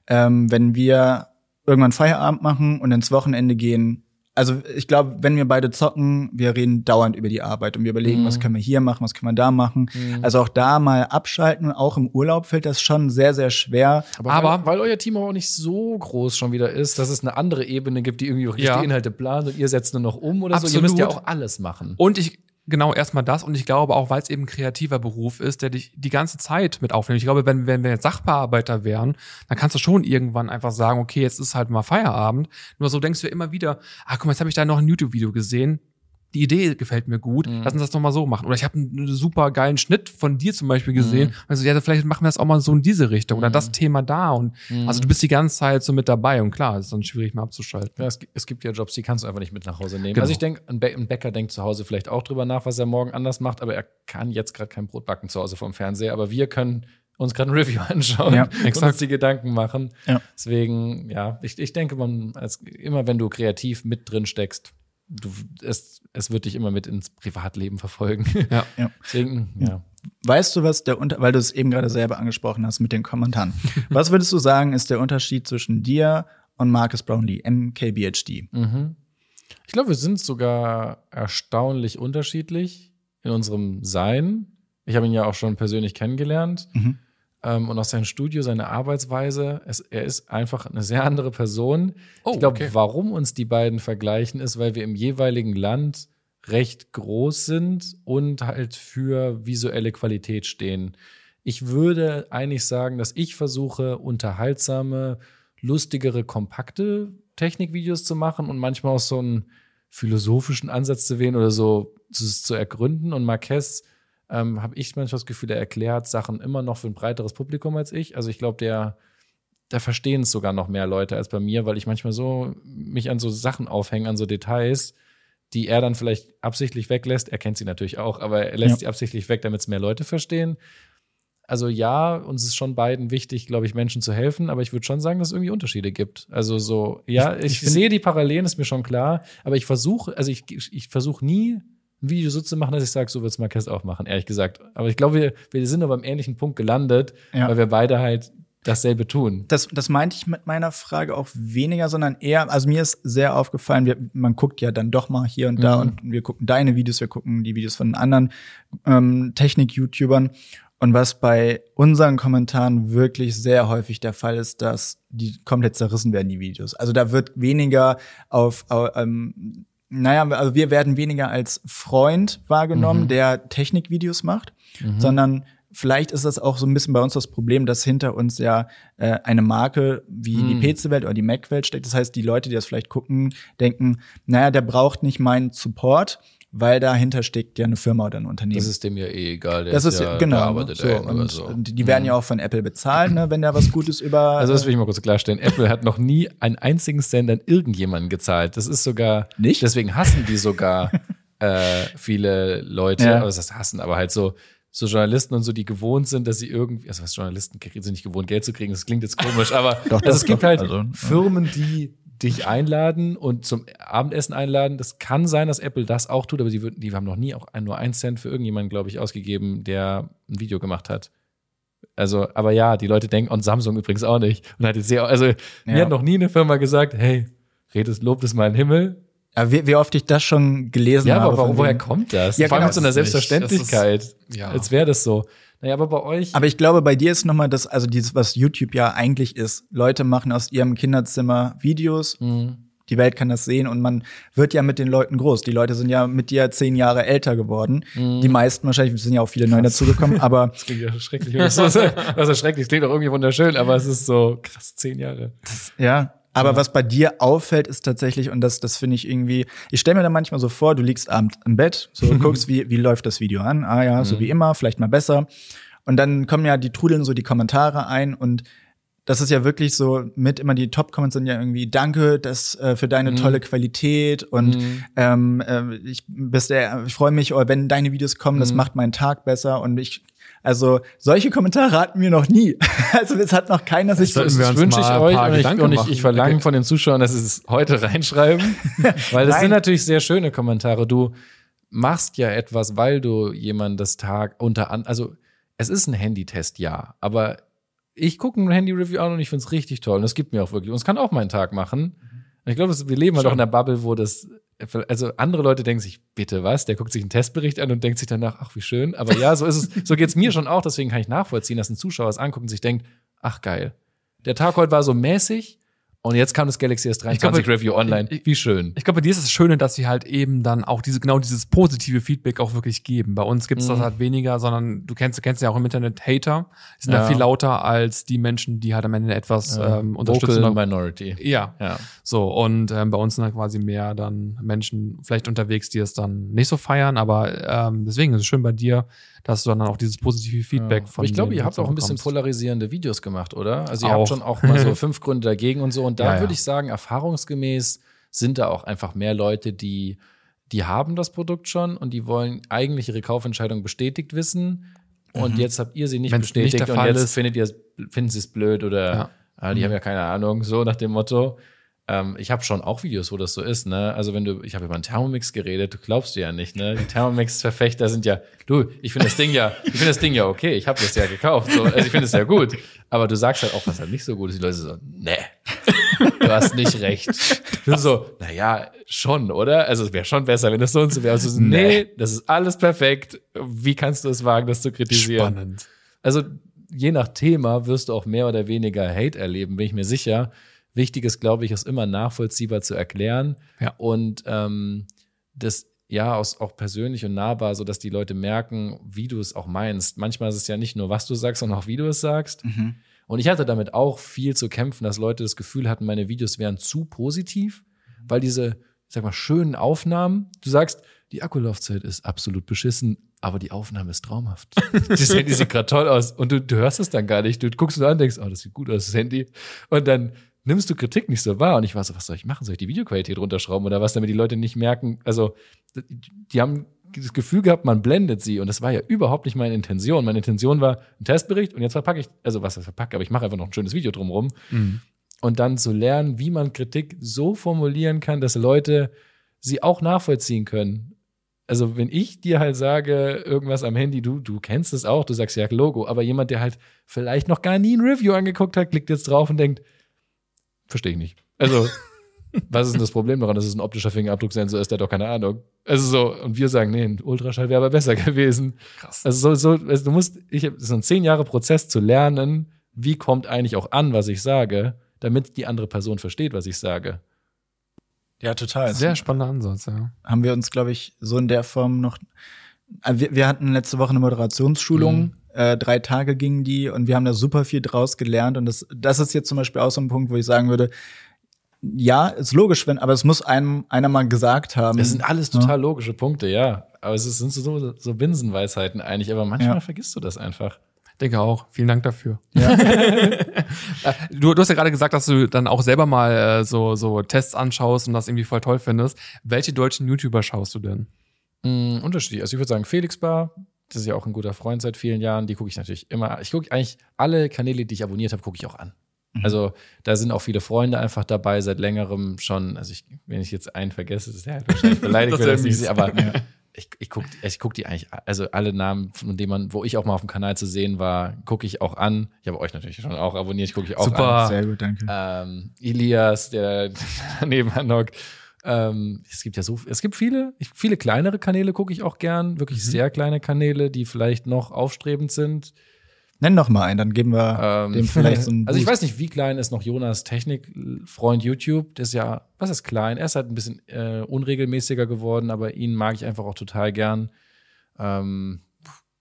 ähm, wenn wir irgendwann Feierabend machen und ins Wochenende gehen. Also ich glaube, wenn wir beide zocken, wir reden dauernd über die Arbeit und wir überlegen, Mhm. was können wir hier machen, was können wir da machen. Mhm. Also auch da mal abschalten. Auch im Urlaub fällt das schon sehr, sehr schwer. aber, aber- weil, weil euer Team auch nicht so groß schon wieder ist, dass es eine andere Ebene gibt, die irgendwie wirklich Ja. die Inhalte plant und ihr setzt nur noch um oder so. Ihr müsst ja Absolut. auch alles machen. Und ich, genau, erstmal das. Und ich glaube auch, weil es eben ein kreativer Beruf ist, der dich die ganze Zeit mit aufnimmt. Ich glaube, wenn, wenn wir jetzt Sachbearbeiter wären, dann kannst du schon irgendwann einfach sagen, okay, jetzt ist halt mal Feierabend. Nur so denkst du immer wieder, ah, guck mal, jetzt habe ich da noch ein YouTube-Video gesehen. Die Idee gefällt mir gut, Mhm. lass uns das doch mal so machen. Oder ich habe einen super geilen Schnitt von dir zum Beispiel gesehen. Mhm. Also ja, vielleicht machen wir das auch mal so in diese Richtung oder Mhm. das Thema da. Und Mhm. also du bist die ganze Zeit so mit dabei und klar, ist dann schwierig mal abzuschalten. Ja, es, es gibt ja Jobs, die kannst du einfach nicht mit nach Hause nehmen. Genau. Also ich denke, ein, Bä- ein Bäcker denkt zu Hause vielleicht auch drüber nach, was er morgen anders macht, aber er kann jetzt gerade kein Brot backen zu Hause vom Fernseher. Aber wir können uns gerade ein Review <laughs> anschauen Ja, und uns die Gedanken machen. Ja. Deswegen, ja, ich, ich denke, man, als, immer wenn du kreativ mit drin steckst, du, es, es wird dich immer mit ins Privatleben verfolgen. Ja. <laughs> Ja. Deswegen, ja. Weißt du, was der Unter weil du es eben gerade selber angesprochen hast mit den Kommentaren. <laughs> was würdest du sagen, ist der Unterschied zwischen dir und Marcus Brownlee, MKBHD? Mhm. Ich glaube, wir sind sogar erstaunlich unterschiedlich in unserem Sein. Ich habe ihn ja auch schon persönlich kennengelernt. Mhm. Ähm, und auch sein Studio, seine Arbeitsweise, es, er ist einfach eine sehr andere Person. Oh, ich glaube, okay. warum uns die beiden vergleichen, ist, weil wir im jeweiligen Land recht groß sind und halt für visuelle Qualität stehen. Ich würde eigentlich sagen, dass ich versuche, unterhaltsame, lustigere, kompakte Technikvideos zu machen und manchmal auch so einen philosophischen Ansatz zu wählen oder so zu, zu ergründen. Und Marquez ähm, habe ich manchmal das Gefühl, er erklärt Sachen immer noch für ein breiteres Publikum als ich. Also ich glaube, der, da verstehen es sogar noch mehr Leute als bei mir, weil ich manchmal so mich an so Sachen aufhänge, an so Details, die er dann vielleicht absichtlich weglässt. Er kennt sie natürlich auch, aber er lässt Ja. sie absichtlich weg, damit es mehr Leute verstehen. Also ja, uns ist schon beiden wichtig, glaube ich, Menschen zu helfen, aber ich würde schon sagen, dass es irgendwie Unterschiede gibt. Also so, ja, Ich- ich, ich sehe die Parallelen, ist mir schon klar, aber ich versuche, also ich, ich versuche nie ein Video so zu machen, dass ich sage, so wird's Marquez auch machen, ehrlich gesagt. Aber ich glaube, wir, wir sind aber am ähnlichen Punkt gelandet, Ja. weil wir beide halt dasselbe tun. Das, das meinte ich mit meiner Frage auch weniger, sondern eher, also mir ist sehr aufgefallen, wir, man guckt ja dann doch mal hier und da Mhm. und wir gucken deine Videos, wir gucken die Videos von anderen ähm, Technik-YouTubern. Und was bei unseren Kommentaren wirklich sehr häufig der Fall ist, dass die komplett zerrissen werden, die Videos. Also da wird weniger auf, au- ähm, naja, also wir werden weniger als Freund wahrgenommen, Mhm. der Technikvideos macht, Mhm. sondern vielleicht ist das auch so ein bisschen bei uns das Problem, dass hinter uns ja äh, eine Marke wie Mhm. die PC-Welt oder die Mac-Welt steckt. Das heißt, die Leute, die das vielleicht gucken, denken, naja, der braucht nicht meinen Support, weil dahinter steckt ja eine Firma oder ein Unternehmen. Das ist dem ja eh egal. Der Das ist ja, genau. der arbeitet so. nur Und, so. und die werden ja auch von Apple bezahlt, ne, wenn da was Gutes über. Also das will ich mal kurz klarstellen. Apple hat noch nie einen einzigen Cent an irgendjemanden gezahlt. Das ist sogar Nicht? Deswegen hassen die sogar <laughs> äh, viele Leute. Ja. Aber das heißt hassen, aber halt so so Journalisten und so, die gewohnt sind, dass sie irgendwie, also was Journalisten kriegen, sind nicht gewohnt, Geld zu kriegen. Das klingt jetzt komisch, aber Doch, also es gibt halt Also. Firmen, die dich einladen und zum Abendessen einladen. Das kann sein, dass Apple das auch tut, aber die, würden, die haben noch nie auch ein, nur einen Cent für irgendjemanden, glaube ich, ausgegeben, der ein Video gemacht hat. Also, aber ja, die Leute denken, und Samsung übrigens auch nicht. Und hat jetzt sehr, also mir Ja. hat noch nie eine Firma gesagt, hey, redest, lobt es mal in den Himmel. Ja, wie, wie oft ich das schon gelesen Ja, habe. aber warum, woher kommt das? Ja, Vor allem genau, mit so einer Selbstverständlichkeit. ist- ja. Als wäre das so. Naja, aber bei euch. Aber ich glaube, bei dir ist nochmal das, also dieses, was YouTube ja eigentlich ist. Leute machen aus ihrem Kinderzimmer Videos. Mhm. Die Welt kann das sehen und man wird ja mit den Leuten groß. Die Leute sind ja mit dir zehn Jahre älter geworden. Mhm. Die meisten wahrscheinlich, sind ja auch viele neu dazugekommen, aber <laughs> Das klingt ja schrecklich, ich so sage. Also schrecklich, klingt auch irgendwie wunderschön, aber es ist so krass, zehn Jahre. Ja, aber was bei dir auffällt, ist tatsächlich, und das, das finde ich irgendwie, ich stelle mir da manchmal so vor, du liegst abends im Bett, so <laughs> guckst, wie, wie läuft das Video an? Ah ja, so wie immer, vielleicht mal besser. Und dann kommen ja, die trudeln so die Kommentare ein und das ist ja wirklich so mit immer die Top-Comments sind ja irgendwie Danke das, äh, für deine tolle Qualität und ähm, äh, ich bist der, ich freue mich, oh, wenn deine Videos kommen, das macht meinen Tag besser und ich also solche Kommentare hatten wir noch nie. <laughs> Also es hat noch keiner sich so Das wünsche ich euch und ich, und ich, ich verlange Okay. von den Zuschauern, dass sie es heute <laughs> reinschreiben, <laughs> weil das sind natürlich sehr schöne Kommentare. Du machst ja etwas, weil du jemand das Tag unter an, also es ist ein Handytest, ja, aber ich gucke ein Handy-Review an und ich finde es richtig toll und es gibt mir auch wirklich und es kann auch meinen Tag machen. Und ich glaube, wir leben halt auch in einer Bubble, wo das also andere Leute denken sich, bitte was? Der guckt sich einen Testbericht an und denkt sich danach, ach, wie schön. Aber ja, so ist es, so geht's mir schon auch. Deswegen kann ich nachvollziehen, dass ein Zuschauer es anguckt und sich denkt, ach geil. Der Tag heute war so mäßig und jetzt kam das Galaxy S23 glaube, Review online. Wie schön. Ich glaube, bei dir ist das Schöne, dass sie halt eben dann auch diese, genau dieses positive Feedback auch wirklich geben. Bei uns gibt's das Mhm. halt weniger, sondern du kennst, du kennst ja auch im Internet Hater. Die sind Ja. da viel lauter als die Menschen, die halt am Ende etwas ähm, unterstützen. Vocal Minority. Ja, Ja. so. Und ähm, bei uns sind da quasi mehr dann Menschen vielleicht unterwegs, die es dann nicht so feiern. Aber ähm, deswegen ist es schön bei dir, dass du dann auch dieses positive Feedback Ja. von Aber ich glaube, ihr habt auch ein bisschen polarisierende Videos gemacht, oder? Also ihr Auch. habt schon auch mal so <laughs> fünf Gründe dagegen und so. Und da Ja, würde ich sagen, erfahrungsgemäß sind da auch einfach mehr Leute, die, die haben das Produkt schon und die wollen eigentlich ihre Kaufentscheidung bestätigt wissen. Und jetzt habt ihr sie nicht Mhm. Wenn's nicht bestätigt der und jetzt ist- findet ihr, finden sie es blöd oder. Mhm. ah, die haben ja keine Ahnung, so nach dem Motto. Ähm, ich habe schon auch Videos, wo das so ist, ne? Also wenn du, ich habe über einen Thermomix geredet, du glaubst du ja nicht, ne? Die Thermomix-Verfechter sind ja, du, ich finde das Ding ja, ich finde das Ding ja okay, ich habe das ja gekauft, so, also ich finde es ja gut, aber du sagst halt auch, was halt nicht so gut ist. Die Leute so, nee, du hast nicht recht. Du so, naja, schon, oder? Also es wäre schon besser, wenn das so und so wäre. Also so, nee, das ist alles perfekt. Wie kannst du es wagen, das zu kritisieren? Spannend. Also je nach Thema wirst du auch mehr oder weniger Hate erleben, bin ich mir sicher. Wichtig ist, glaube ich, es immer nachvollziehbar zu erklären Ja. und ähm, das ja aus, auch persönlich und nahbar, so dass die Leute merken, wie du es auch meinst. Manchmal ist es ja nicht nur, was du sagst, sondern auch wie du es sagst. Und ich hatte damit auch viel zu kämpfen, dass Leute das Gefühl hatten, meine Videos wären zu positiv, weil diese, sag mal, schönen Aufnahmen, du sagst, die Akkulaufzeit ist absolut beschissen, aber die Aufnahme ist traumhaft. <laughs> das Handy sieht gerade toll aus und du, du hörst es dann gar nicht. Du guckst nur an und denkst, oh, das sieht gut aus, das Handy. Und dann nimmst du Kritik nicht so wahr. Und ich war so, was soll ich machen? Soll ich die Videoqualität runterschrauben oder was, damit die Leute nicht merken? Also, die haben das Gefühl gehabt, man blendet sie. Und das war ja überhaupt nicht meine Intention. Meine Intention war ein Testbericht und jetzt verpacke ich, also was heißt verpacke, aber ich mache einfach noch ein schönes Video drumherum. Mhm. Und dann zu lernen, wie man Kritik so formulieren kann, dass Leute sie auch nachvollziehen können. Also, wenn ich dir halt sage, irgendwas am Handy, du, du kennst es auch, du sagst ja Logo, aber jemand, der halt vielleicht noch gar nie ein Review angeguckt hat, klickt jetzt drauf und denkt, verstehe ich nicht. Also, <laughs> was ist denn das Problem daran, dass es ein optischer Fingerabdrucksensor ist, der hat doch keine Ahnung. Also so, und wir sagen, nee, ein Ultraschall wäre aber besser <laughs> gewesen. Krass. Also so, so also du musst, ich habe so ein zehn Jahre Prozess zu lernen, wie kommt eigentlich auch an, was ich sage, damit die andere Person versteht, was ich sage. Ja, total. Sehr spannender Ansatz, ja. haben wir uns, glaube ich, so in der Form noch. äh, Wir, wir hatten letzte Woche eine Moderationsschulung. Mhm. Äh, drei Tage gingen die und wir haben da super viel draus gelernt. Und das, das ist jetzt zum Beispiel auch so ein Punkt, wo ich sagen würde, ja, ist logisch, wenn, aber es muss einem einer mal gesagt haben. Das sind alles total logische Punkte, ja. Aber es sind so, so Binsenweisheiten eigentlich, aber manchmal Ja. vergisst du das einfach. Denke auch. Vielen Dank dafür. Äh, <laughs> <laughs> du, du hast ja gerade gesagt, dass du dann auch selber mal äh, so, so Tests anschaust und das irgendwie voll toll findest. Welche deutschen YouTuber schaust du denn? Mm, unterschiedlich. Also ich würde sagen, Felix Bar, das ist ja auch ein guter Freund seit vielen Jahren, die gucke ich natürlich immer. Ich gucke eigentlich alle Kanäle, die ich abonniert habe, gucke ich auch an. Also da sind auch viele Freunde einfach dabei, seit längerem schon. Also ich, wenn ich jetzt einen vergesse, ist der halt wahrscheinlich <laughs> beleidigt, Das wenn sehe, aber ich, ich gucke ich guck die eigentlich, also alle Namen, von denen man, wo ich auch mal auf dem Kanal zu sehen war, gucke ich auch an. Ich habe euch natürlich schon auch abonniert, ich gucke ich auch Super. an. Sehr gut, danke. ähm, Elias, der <laughs> daneben hockt. Ähm, es gibt ja so, es gibt viele, ich, viele kleinere Kanäle gucke ich auch gern, wirklich Mhm. sehr kleine Kanäle, die vielleicht noch aufstrebend sind. Nenn doch mal einen, dann geben wir Ähm, dem vielleicht so einen <laughs> also ich weiß nicht, wie klein ist noch Jonas Technik-Freund YouTube. Der ist ja, was ist klein? Er ist halt ein bisschen äh, unregelmäßiger geworden, aber ihn mag ich einfach auch total gern. Ähm,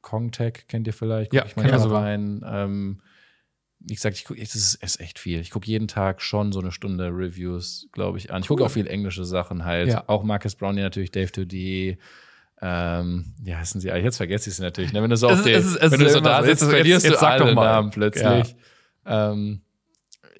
Kongtech kennt ihr vielleicht? Guck Ja, ich sogar. rein. Ähm, wie gesagt, ich gucke, es ist, es ist echt viel. Ich gucke jeden Tag schon so eine Stunde Reviews, glaube ich, an. Ich gucke auch viel englische Sachen halt. Ja. Auch Marcus Brownie natürlich, Dave 2D. Ähm, ja, heißen sie alle. Jetzt vergesse ich sie natürlich. Ne? Wenn du so Es auf ist- den, es es wenn du so da sitzt, Jetzt- verlierst jetzt du sag doch alle. Namen plötzlich. Ähm,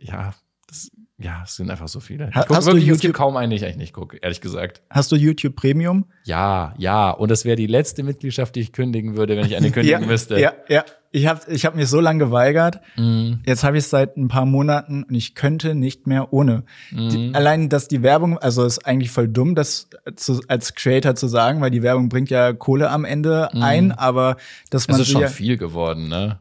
ja, das, ja, es sind einfach so viele. Ich gucke hast du wirklich, es YouTube- gibt kaum einen, den ich eigentlich nicht gucke, ehrlich gesagt. Hast du YouTube Premium? Ja, ja. Und das wäre die letzte Mitgliedschaft, die ich kündigen würde, wenn ich eine <laughs> kündigen ja, müsste. Ja, ja. Ich habe ich hab mich so lange geweigert. Mhm. Jetzt habe ich es seit ein paar Monaten und ich könnte nicht mehr ohne. Mhm. Die, allein, dass die Werbung, also ist eigentlich voll dumm, das zu, als Creator zu sagen, weil die Werbung bringt ja Kohle am Ende ein, aber dass Es man ist sie schon ja, viel geworden, ne?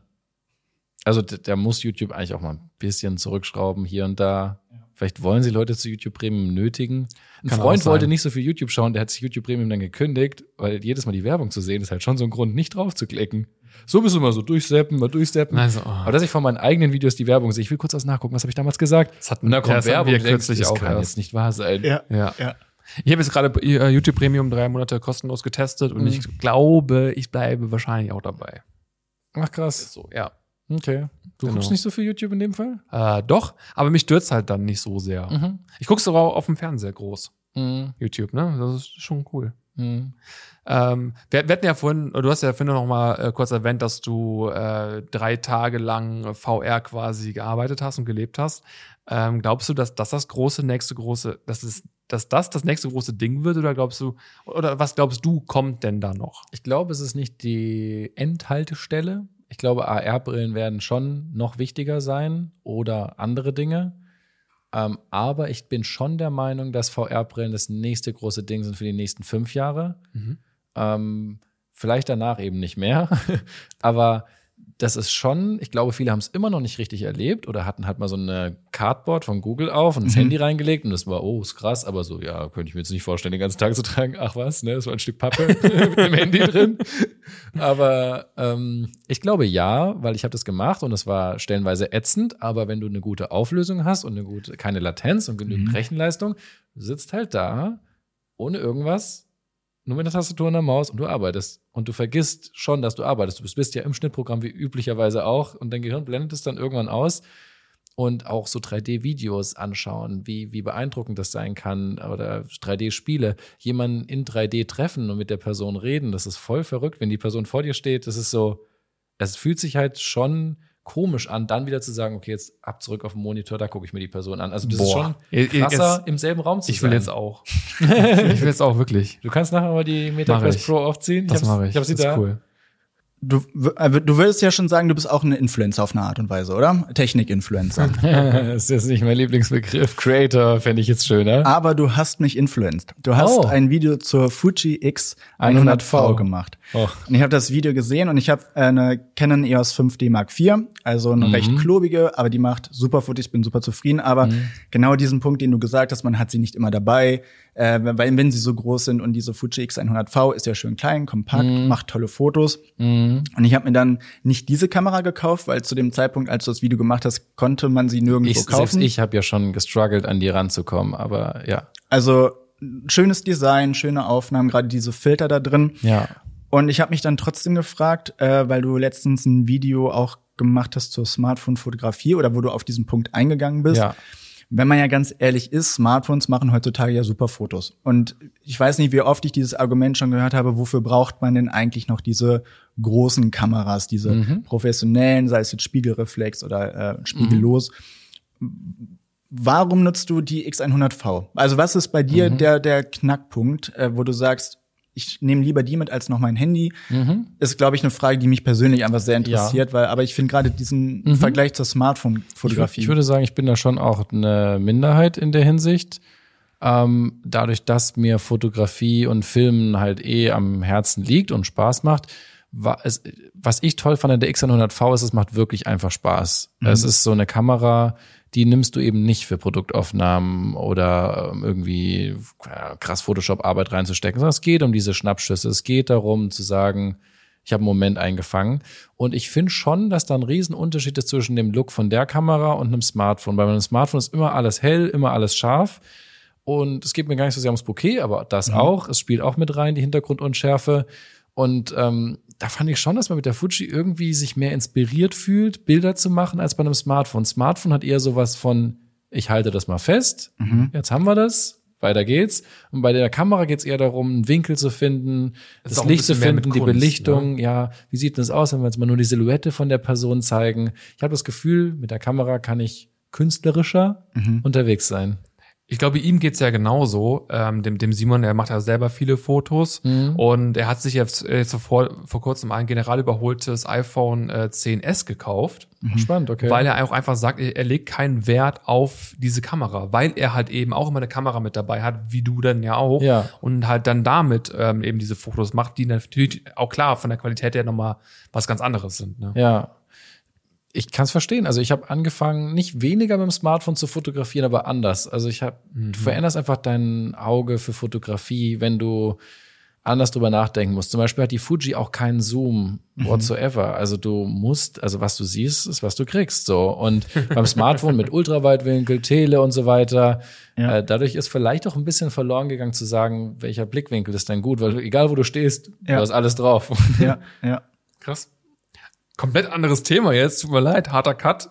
Also da muss YouTube eigentlich auch mal ein bisschen zurückschrauben hier und da. Vielleicht wollen sie Leute zu YouTube Premium nötigen. Ein Kann Freund wollte nicht so viel YouTube schauen, der hat sich YouTube Premium dann gekündigt, weil jedes Mal die Werbung zu sehen, ist halt schon so ein Grund, nicht drauf zu klicken. So bist du mal so durchsteppen, mal durchsteppen. Also, oh. Aber dass ich von meinen eigenen Videos die Werbung sehe, ich will kurz was nachgucken, was habe ich damals gesagt? Das hat- und ja, kommt das hatten Werbung, wir denkst, kürzlich das auch kann erst. jetzt nicht wahr sein. ja, Ja. ja. Ich habe jetzt gerade äh, YouTube Premium drei Monate kostenlos getestet und Mhm. ich glaube, ich bleibe wahrscheinlich auch dabei. Ach krass. So, ja. Okay. Du Genau. guckst nicht so viel YouTube in dem Fall? Äh, doch, aber mich stürzt halt dann nicht so sehr. Mhm. Ich guck's sogar auf dem Fernseher groß. Mhm. YouTube, ne? Das ist schon cool. Mhm. Ähm, wir, wir hatten ja vorhin, du hast ja vorhin noch mal äh, kurz erwähnt, dass du äh, drei Tage lang VR quasi gearbeitet hast und gelebt hast. Ähm, glaubst du, dass das das große, nächste große, dass, es, dass das das nächste große Ding wird? Oder glaubst du, oder was glaubst du, kommt denn da noch? Ich glaube, es ist nicht die Endhaltestelle. Ich glaube, AR-Brillen werden schon noch wichtiger sein oder andere Dinge. Ähm, aber ich bin schon der Meinung, dass VR-Brillen das nächste große Ding sind für die nächsten fünf Jahre. Mhm. Ähm, vielleicht danach eben nicht mehr. <laughs> aber das ist schon, ich glaube, viele haben es immer noch nicht richtig erlebt oder hatten halt mal so eine Cardboard von Google auf und ins Mhm. Handy reingelegt und das war, oh, ist krass, aber so, ja, könnte ich mir jetzt nicht vorstellen, den ganzen Tag zu tragen. Ach was, ne, das war ein Stück Pappe <laughs> mit dem Handy drin. Aber ähm, ich glaube ja, weil ich habe das gemacht und es war stellenweise ätzend, aber wenn du eine gute Auflösung hast und eine gute, keine Latenz und genügend Mhm. Rechenleistung, sitzt halt da ohne irgendwas, nur mit der Tastatur und der Maus und du arbeitest. Und du vergisst schon, dass du arbeitest. Du bist, ja im Schnittprogramm wie üblicherweise auch und dein Gehirn blendet es dann irgendwann aus. Und auch so 3D-Videos anschauen, wie, wie beeindruckend das sein kann oder 3D-Spiele. Jemanden in 3D treffen und mit der Person reden, das ist voll verrückt, wenn die Person vor dir steht. Das ist so, es fühlt sich halt schon komisch an, dann wieder zu sagen, okay, jetzt ab zurück auf den Monitor, da gucke ich mir die Person an. Also das ist Boah. schon Ihr- ihr- krasser, jetzt- im selben Raum zu Ich will sein. jetzt auch. <laughs> ich will jetzt auch wirklich. Du kannst nachher mal die MetaQuest ich. Pro aufziehen. Das hab's- mache ich. Ich hab sie das da. ist cool. Du, äh, du würdest ja schon sagen, du bist auch ein Influencer auf eine Art und Weise, oder? Technik-Influencer. <laughs> das ist jetzt nicht mein Lieblingsbegriff. Creator fände ich jetzt schöner. Aber du hast mich influenced. Du hast Oh. ein Video zur Fuji X 100V 100V gemacht. Oh. Und ich habe das Video gesehen und ich habe eine Canon EOS 5D Mark IV, also eine Mhm. recht klobige, aber die macht super Fotos, ich bin super zufrieden. Aber Mhm. genau diesen Punkt, den du gesagt hast, man hat sie nicht immer dabei, äh, weil wenn sie so groß sind und diese Fuji X 100V ist ja schön klein, kompakt, Mhm. macht tolle Fotos. Mhm. Und ich habe mir dann nicht diese Kamera gekauft, weil zu dem Zeitpunkt, als du das Video gemacht hast, konnte man sie nirgendwo Ich, selbst kaufen. ich habe ja schon gestruggelt, an die ranzukommen, aber ja. Also schönes Design, schöne Aufnahmen, gerade diese Filter da drin. Ja. Und ich habe mich dann trotzdem gefragt, äh, weil du letztens ein Video auch gemacht hast zur Smartphone-Fotografie oder wo du auf diesen Punkt eingegangen bist. Ja. Wenn man ja ganz ehrlich ist, Smartphones machen heutzutage ja super Fotos. Und ich weiß nicht, wie oft ich dieses Argument schon gehört habe, wofür braucht man denn eigentlich noch diese großen Kameras, diese Mhm. professionellen, sei es jetzt Spiegelreflex oder äh, spiegellos. Warum nutzt du die X100V? Also was ist bei dir Mhm. der, der Knackpunkt, äh, wo du sagst, ich nehme lieber die mit als noch mein Handy? Ist, glaube ich, eine Frage, die mich persönlich einfach sehr interessiert, weil, aber ich finde gerade diesen Vergleich zur Mhm. Ich, Smartphone-Fotografie. ich würde sagen, ich bin da schon auch eine Minderheit in der Hinsicht. Ähm, dadurch, dass mir Fotografie und Filmen halt eh am Herzen liegt und Spaß macht, was ich toll fand an der X100V ist, es macht wirklich einfach Spaß. Es ist so eine Kamera, die nimmst du eben nicht für Produktaufnahmen oder ähm, irgendwie krass Photoshop-Arbeit reinzustecken, sondern es geht um diese Schnappschüsse. Es geht darum zu sagen, ich habe einen Moment eingefangen. Und ich finde schon, dass da ein Riesenunterschied ist zwischen dem Look von der Kamera und einem Smartphone. Bei meinem Smartphone ist immer alles hell, immer alles scharf. Und es geht mir gar nicht so sehr ums Bouquet, aber das auch. Es spielt auch mit rein, die Hintergrundunschärfe. Und ähm, da fand ich schon, dass man mit der Fuji irgendwie sich mehr inspiriert fühlt, Bilder zu machen, als bei einem Smartphone. Smartphone hat eher sowas von, ich halte das mal fest, jetzt haben wir das, weiter geht's. Und bei der Kamera geht's eher darum, einen Winkel zu finden, Das das Licht zu finden, die Kunst, Belichtung, ja, wie sieht denn das aus, wenn wir jetzt mal nur die Silhouette von der Person zeigen? Ich habe das Gefühl, mit der Kamera kann ich künstlerischer unterwegs sein. Ich glaube, ihm geht's ja genauso. Ähm, dem, dem Simon, der macht ja selber viele Fotos Mhm. und er hat sich jetzt, äh, jetzt vor, vor kurzem ein general überholtes iPhone äh, 10s gekauft, Spannend, okay. weil er auch einfach sagt, er, er legt keinen Wert auf diese Kamera, weil er halt eben auch immer eine Kamera mit dabei hat, wie du dann ja auch. Ja. Und halt dann damit ähm, eben diese Fotos macht, die natürlich auch klar von der Qualität her nochmal was ganz anderes sind. Ne? Ja. Ich kann es verstehen. Also ich habe angefangen, nicht weniger mit dem Smartphone zu fotografieren, aber anders. Also ich habe, du veränderst einfach dein Auge für Fotografie, wenn du anders drüber nachdenken musst. Zum Beispiel hat die Fuji auch keinen Zoom whatsoever. Also du musst, also was du siehst, ist was du kriegst. So und beim Smartphone mit Ultraweitwinkel, Tele und so weiter. Ja. Äh, dadurch ist vielleicht auch ein bisschen verloren gegangen zu sagen, welcher Blickwinkel ist denn gut, weil egal wo du stehst, Ja. du hast alles drauf. ja, ja. Krass. Komplett anderes Thema jetzt, tut mir leid, harter Cut.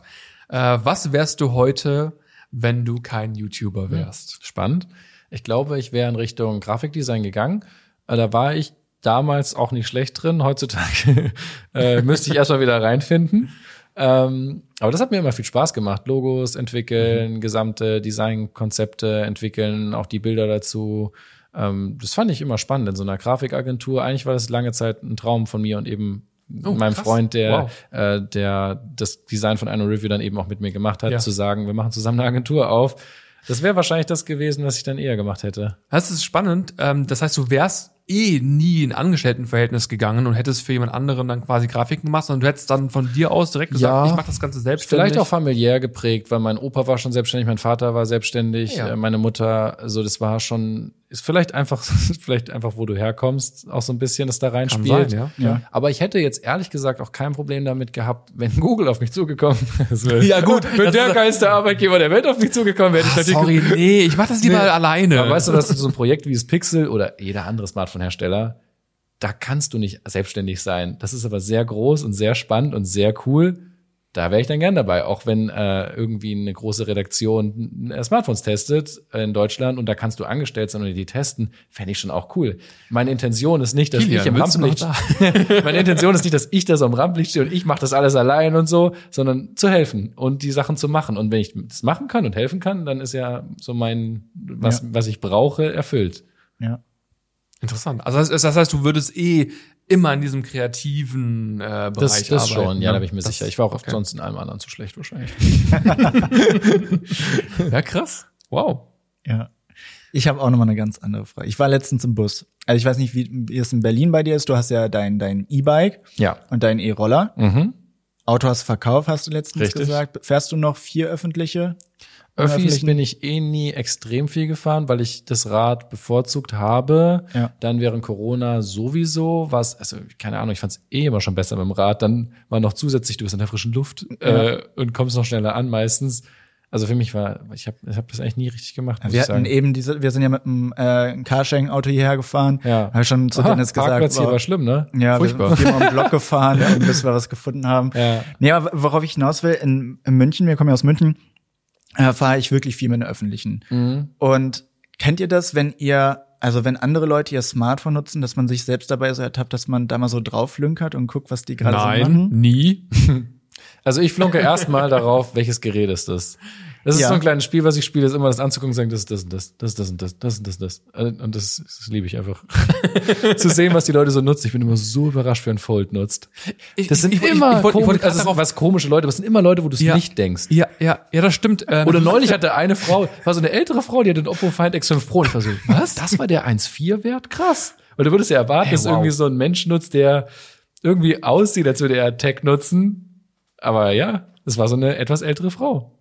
Äh, was wärst du heute, wenn du kein YouTuber wärst? Spannend. Ich glaube, ich wäre in Richtung Grafikdesign gegangen. Äh, Da war ich damals auch nicht schlecht drin. Heutzutage <laughs> äh, müsste ich erstmal wieder reinfinden. Ähm, aber das hat mir immer viel Spaß gemacht. Logos entwickeln, gesamte Designkonzepte entwickeln, auch die Bilder dazu. Ähm, das fand ich immer spannend in so einer Grafikagentur. Eigentlich war das lange Zeit ein Traum von mir und eben Oh, meinem krass. Freund, der, Wow. äh, der das Design von einer Review dann eben auch mit mir gemacht hat, Ja. zu sagen, wir machen zusammen eine Agentur auf. Das wäre wahrscheinlich das gewesen, was ich dann eher gemacht hätte. Das ist spannend. Ähm, das heißt, du wärst eh nie in Angestelltenverhältnis gegangen und hättest für jemand anderen dann quasi Grafiken gemacht, sondern du hättest dann von dir aus direkt gesagt, Ja. ich mache das Ganze selbstständig. Vielleicht auch familiär geprägt, weil mein Opa war schon selbstständig, mein Vater war selbstständig, Ja. äh, meine Mutter, also das war schon, ist vielleicht einfach, <laughs> vielleicht einfach, wo du herkommst, auch so ein bisschen, das da reinspielt. sein, ja. Ja. Aber ich hätte jetzt ehrlich gesagt auch kein Problem damit gehabt, wenn <laughs> Google auf mich zugekommen <laughs> wäre. Ja, gut, wenn der ist- geilste Arbeitgeber der Welt auf mich zugekommen wäre, hätte ich natürlich sorry, nee, ich mach das lieber Nee. alleine. Aber weißt du, dass so ein Projekt wie das Pixel oder jeder andere Smartphone-Hersteller, da kannst du nicht selbstständig sein. Das ist aber sehr groß und sehr spannend und sehr cool. Da wäre ich dann gern dabei, auch wenn äh, irgendwie eine große Redaktion äh, Smartphones testet in Deutschland und da kannst du angestellt sein und die testen, fände ich schon auch cool. Meine Intention ist nicht, dass Kilian, ich im Rampenlicht, <laughs> meine Intention ist nicht, dass ich da so im Rampenlicht stehe und ich mache das alles allein und so, sondern zu helfen und die Sachen zu machen. Und wenn ich das machen kann und helfen kann, dann ist ja so mein, was, Ja. was ich brauche, erfüllt. ja. Interessant. Also das heißt, du würdest eh immer in diesem kreativen äh, Bereich Das, das arbeiten. schon, ja, ne? da bin ich mir Das- sicher. Ich war auch okay. sonst in allem anderen zu schlecht wahrscheinlich. <laughs> Ja, krass. Wow. Ja. Ich habe auch noch mal eine ganz andere Frage. Ich war letztens im Bus. Also ich weiß nicht, wie, wie es in Berlin bei dir ist. Du hast ja dein dein E-Bike Ja. und dein E-Roller. Mhm. Auto hast du verkauft, hast du letztens Richtig. gesagt. Fährst du noch vier öffentliche? Öffis bin ich eh nie extrem viel gefahren, weil ich das Rad bevorzugt habe. Ja. Dann während Corona sowieso was, also keine Ahnung, ich fand es eh immer schon besser mit dem Rad. Dann war noch zusätzlich, du bist in der frischen Luft äh, und kommst noch schneller an meistens. Also für mich war, ich habe ich hab das eigentlich nie richtig gemacht. Wir hatten sagen. eben diese, wir sind ja mit einem äh, Carsharing-Auto hierher gefahren. Ja. Habe ich schon zu Aha, Dennis gesagt. Parkplatz hier boah, war schlimm, ne? Ja, Furchtbar. wir sind viermal im Block gefahren, bis wir was gefunden haben. Ja. Nee, aber worauf ich hinaus will, in, in München, wir kommen ja aus München, äh, fahre ich wirklich viel mit den öffentlichen. Und kennt ihr das, wenn ihr, also wenn andere Leute ihr Smartphone nutzen, dass man sich selbst dabei so ertappt, dass man da mal so drauf lünkert und guckt, was die gerade so machen? nie. <laughs> Also ich flunke erstmal darauf, welches Gerät ist das. Das ist Ja. so ein kleines Spiel, was ich spiele, ist immer das anzugucken und sagen, das ist das und das, das ist das und das, das und das, das. Und das, das liebe ich einfach. <laughs> Zu sehen, was die Leute so nutzen. Ich bin immer so überrascht, wer ein Fold nutzt. Das sind ich- ich- immer ich ich komisch, gerade also was komische Leute, aber es sind immer Leute, wo du es Ja. nicht denkst. Ja, ja, ja, das stimmt. Ähm, Oder neulich hatte eine Frau, war so eine ältere Frau, die hatte den Oppo Find X5 Pro und ich war so, <laughs> was? Das war der 1.4 Wert? Krass. Und du würdest ja erwarten, Hey, dass wow. irgendwie so ein Mensch nutzt, der irgendwie aussieht, als würde er Tech nutzen. Aber ja, das war so eine etwas ältere Frau,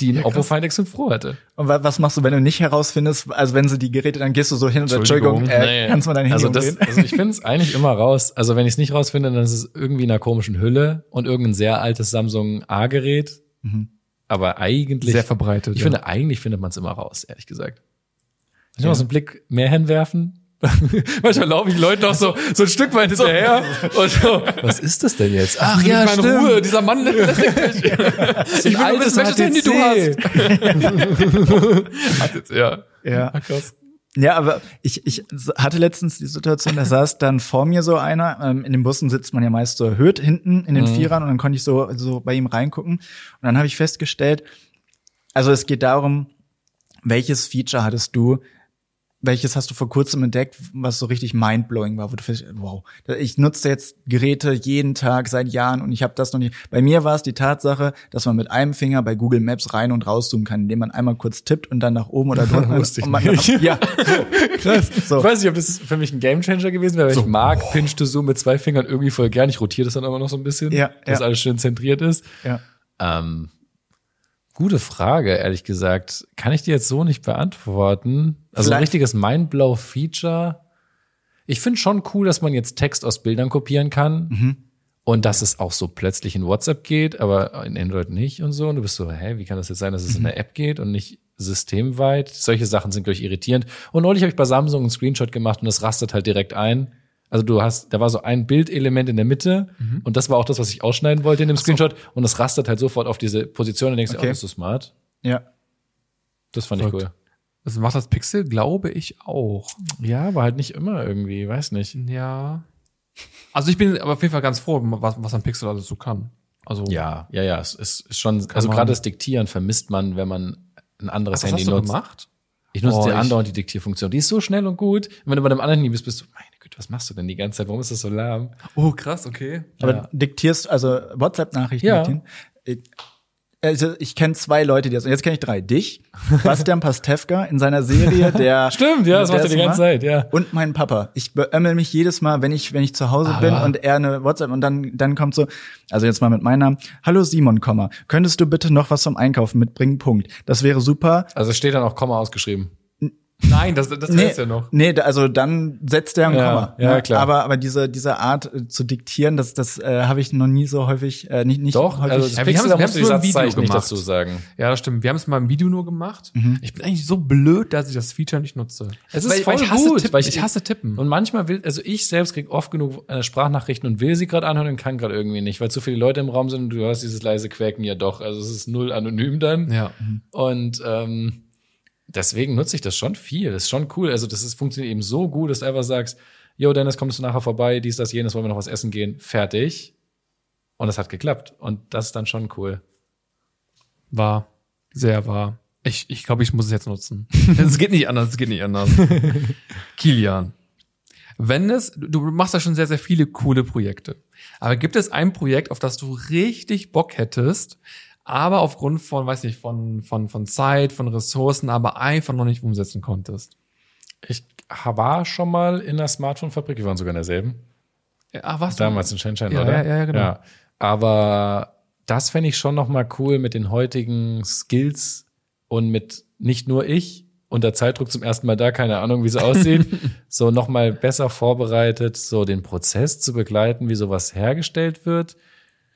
die einen Oppo Find X5 Pro hatte. Und wa- was machst du, wenn du nicht herausfindest, also wenn sie die Geräte, dann gehst du so hin und sagst, Entschuldigung, Entschuldigung, äh, kannst du mal dein Handy also das, umdrehen? also ich <laughs> finde es eigentlich immer raus. Also wenn ich es nicht rausfinde, dann ist es irgendwie in einer komischen Hülle und irgendein sehr altes Samsung A-Gerät. Aber eigentlich, sehr verbreitet. ich ja. finde, eigentlich findet man es immer raus, ehrlich gesagt. Ich mal so einen Blick mehr hinwerfen? <laughs> Manchmal laufe ich Leuten auch so, so ein Stück weit hinterher <laughs> und so, was ist das denn jetzt? Ach Gib ja, in stimmt. Ruhe, dieser Mann. <laughs> Ich will nur wissen, welches Handy du hast. ja. Ja. Krass. Ja, aber ich, ich hatte letztens die Situation, da saß dann vor mir so einer, ähm, in den Bussen sitzt man ja meist so erhöht hinten in den Vierern und dann konnte ich so, so bei ihm reingucken. Und dann habe ich festgestellt, also es geht darum, welches Feature hattest du, welches hast du vor kurzem entdeckt, was so richtig mindblowing war, wo du fest, wow, ich nutze jetzt Geräte jeden Tag seit Jahren und ich habe das noch nicht. Bei mir war es die Tatsache, dass man mit einem Finger bei Google Maps rein und rauszoomen kann, indem man einmal kurz tippt und dann nach oben oder <laughs> drunten. Wusste ich man, nicht. Ja, <laughs> krass. So. Ich weiß nicht, ob das für mich ein Gamechanger gewesen wäre, weil ich mag Pinch to Zoom mit zwei Fingern irgendwie voll gern. Ich rotiere das dann aber noch so ein bisschen, Ja, dass ja. alles schön zentriert ist. Ja. Ähm, gute Frage, ehrlich gesagt. Kann ich dir jetzt so nicht beantworten. Also ein Vielleicht- richtiges Mindblow-Feature. Ich finde schon cool, dass man jetzt Text aus Bildern kopieren kann. Mhm. Und dass es auch so plötzlich in WhatsApp geht, aber in Android nicht und so. Und du bist so, hä, wie kann das jetzt sein, dass es Mhm. in der App geht und nicht systemweit? Solche Sachen sind, glaube ich, irritierend. Und neulich habe ich bei Samsung einen Screenshot gemacht und das rastet halt direkt ein. Also du hast, da war so ein Bildelement in der Mitte Mhm. und das war auch das, was ich ausschneiden wollte in dem Screenshot und das rastet halt sofort auf diese Position und denkst Okay. oh, das ist so smart. Ja. Das fand ich Verrückt. cool. Das macht das Pixel, glaube ich, auch. Ja, aber halt nicht immer irgendwie, weiß nicht. Ja. Also ich bin aber auf jeden Fall ganz froh, was, was ein Pixel alles so kann. Also Ja, ja, ja, es ist schon, also gerade das Diktieren vermisst man, wenn man ein anderes was Handy hast du nutzt. gemacht? Ich nutze Oh, die andauernd die Diktierfunktion. Die ist so schnell und gut. Und wenn du bei einem anderen Handy bist, bist du, meine Güte, was machst du denn die ganze Zeit? Warum ist das so lahm? Oh, krass, okay. Aber Ja. diktierst, also WhatsApp-Nachrichten Ja. diktieren. Ich, also ich kenne zwei Leute, die das, und jetzt kenne ich drei. Dich, Bastian Pastewka in seiner Serie, der <laughs> Stimmt, ja, das macht er die ganze. Zeit, ja. Und mein Papa. Ich beömmel mich jedes Mal, wenn ich, wenn ich zu Hause bin und er eine WhatsApp und dann, dann kommt so, also jetzt mal mit meinem Namen. Hallo Simon, Komma. Könntest du bitte noch was zum Einkaufen mitbringen? Punkt. Das wäre super. Also es steht dann auch Komma ausgeschrieben. Nein, das, das Nee, ist ja noch. nee, also dann setzt er ein Ja, Komma. ja, ne? klar. Aber, aber diese, diese Art äh, zu diktieren, das, das äh, habe ich noch nie so häufig, äh, nicht, nicht Doch, häufig. also das Ja, wir Pixel, wir die haben's nur im Video Satzzeichen nicht gemacht. dazu sagen. Ja, das stimmt. Wir haben es mal im Video nur gemacht. Ich bin eigentlich so blöd, dass ich das Feature nicht nutze. Es ist weil, voll weil ich hasse gut, Tippen. weil ich, ich- hasse Tippen. Und manchmal will, also ich selbst krieg oft genug äh, Sprachnachrichten und will sie gerade anhören und kann gerade irgendwie nicht, weil zu viele Leute im Raum sind und du hörst dieses leise Quäken ja doch. Also es ist null anonym dann. ja. Und ähm, deswegen nutze ich das schon viel. Das ist schon cool. Also das ist, funktioniert eben so gut, dass du einfach sagst, yo Dennis, kommst du nachher vorbei, dies, das, jenes, wollen wir noch was essen gehen, fertig. Und das hat geklappt. Und das ist dann schon cool. War. Sehr wahr. Ich, ich glaube, ich muss es jetzt nutzen. <laughs> Es geht nicht anders, es geht nicht anders. <laughs> Kilian. Wenn es, du du machst ja schon sehr, sehr viele coole Projekte. Aber gibt es ein Projekt, auf das du richtig Bock hättest, aber aufgrund von, weiß nicht, von, von, von Zeit, von Ressourcen, aber einfach noch nicht umsetzen konntest? Ich war schon mal in der Smartphone-Fabrik, wir waren sogar in derselben. Ja, was? Damals in Shenzhen, Ja, oder? ja, ja, genau. Aber das fände ich schon noch mal cool mit den heutigen Skills und mit nicht nur ich unter Zeitdruck zum ersten Mal da, keine Ahnung, wie sie aussieht, <laughs> so noch mal besser vorbereitet, so den Prozess zu begleiten, wie sowas hergestellt wird.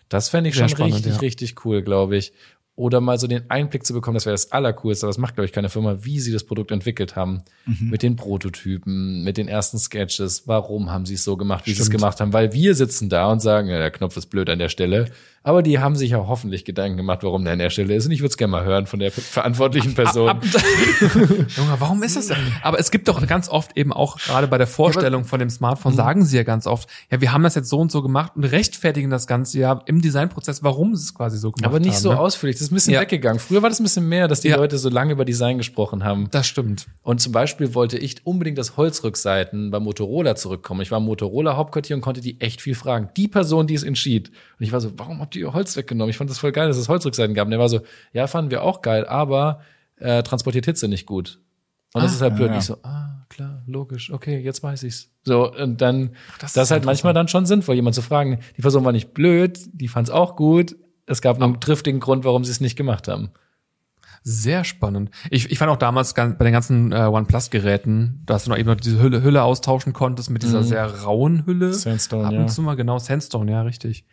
Das fände ich Sehr schon spannend, richtig, ja. richtig cool, glaube ich. oder mal so den Einblick zu bekommen, das wäre das Allercoolste, aber das macht, glaube ich, keine Firma, wie sie das Produkt entwickelt haben. Mhm. Mit den Prototypen, mit den ersten Sketches. Warum haben sie es so gemacht, wie sie es gemacht haben? Weil wir sitzen da und sagen, ja, der Knopf ist blöd an der Stelle. Aber die haben sich ja hoffentlich Gedanken gemacht, warum der an der Stelle ist. Und ich würde es gerne mal hören von der verantwortlichen Person. Ab, <laughs> Junge, warum ist das denn? Aber es gibt doch ganz oft eben auch, gerade bei der Vorstellung von dem Smartphone, sagen sie ja ganz oft, ja, wir haben das jetzt so und so gemacht und rechtfertigen das Ganze ja im Designprozess, warum sie es quasi so gemacht haben. aber nicht so ne? ausführlich. Das ist ein bisschen Ja. weggegangen. Früher war das ein bisschen mehr, dass die Ja. Leute so lange über Design gesprochen haben. Das stimmt. Und zum Beispiel wollte ich unbedingt das Holzrückseiten bei Motorola zurückkommen. Ich war im Motorola Hauptquartier und konnte die echt viel fragen. Die Person, die es entschied. Und ich war so, warum habt ihr Holz weggenommen? Ich fand das voll geil, dass es Holzrückseiten gab. Und der war so, ja, fanden wir auch geil, aber äh, transportiert Hitze nicht gut. Und das Ah, ist halt blöd. ja. Ich so, ah, klar, logisch, okay, jetzt weiß ich's. So, und dann, das das, ist halt manchmal dann schon sinnvoll, jemand zu fragen. Die Person war nicht blöd, die fand's auch gut. Es gab einen triftigen Grund, warum sie es nicht gemacht haben. Sehr spannend. Ich, ich fand auch damals gan- bei den ganzen äh, OnePlus-Geräten, dass du noch eben noch diese Hülle, Hülle austauschen konntest mit dieser sehr rauen Hülle. Sandstone, Ab ja. und zu mal, genau, Sandstone, ja, richtig.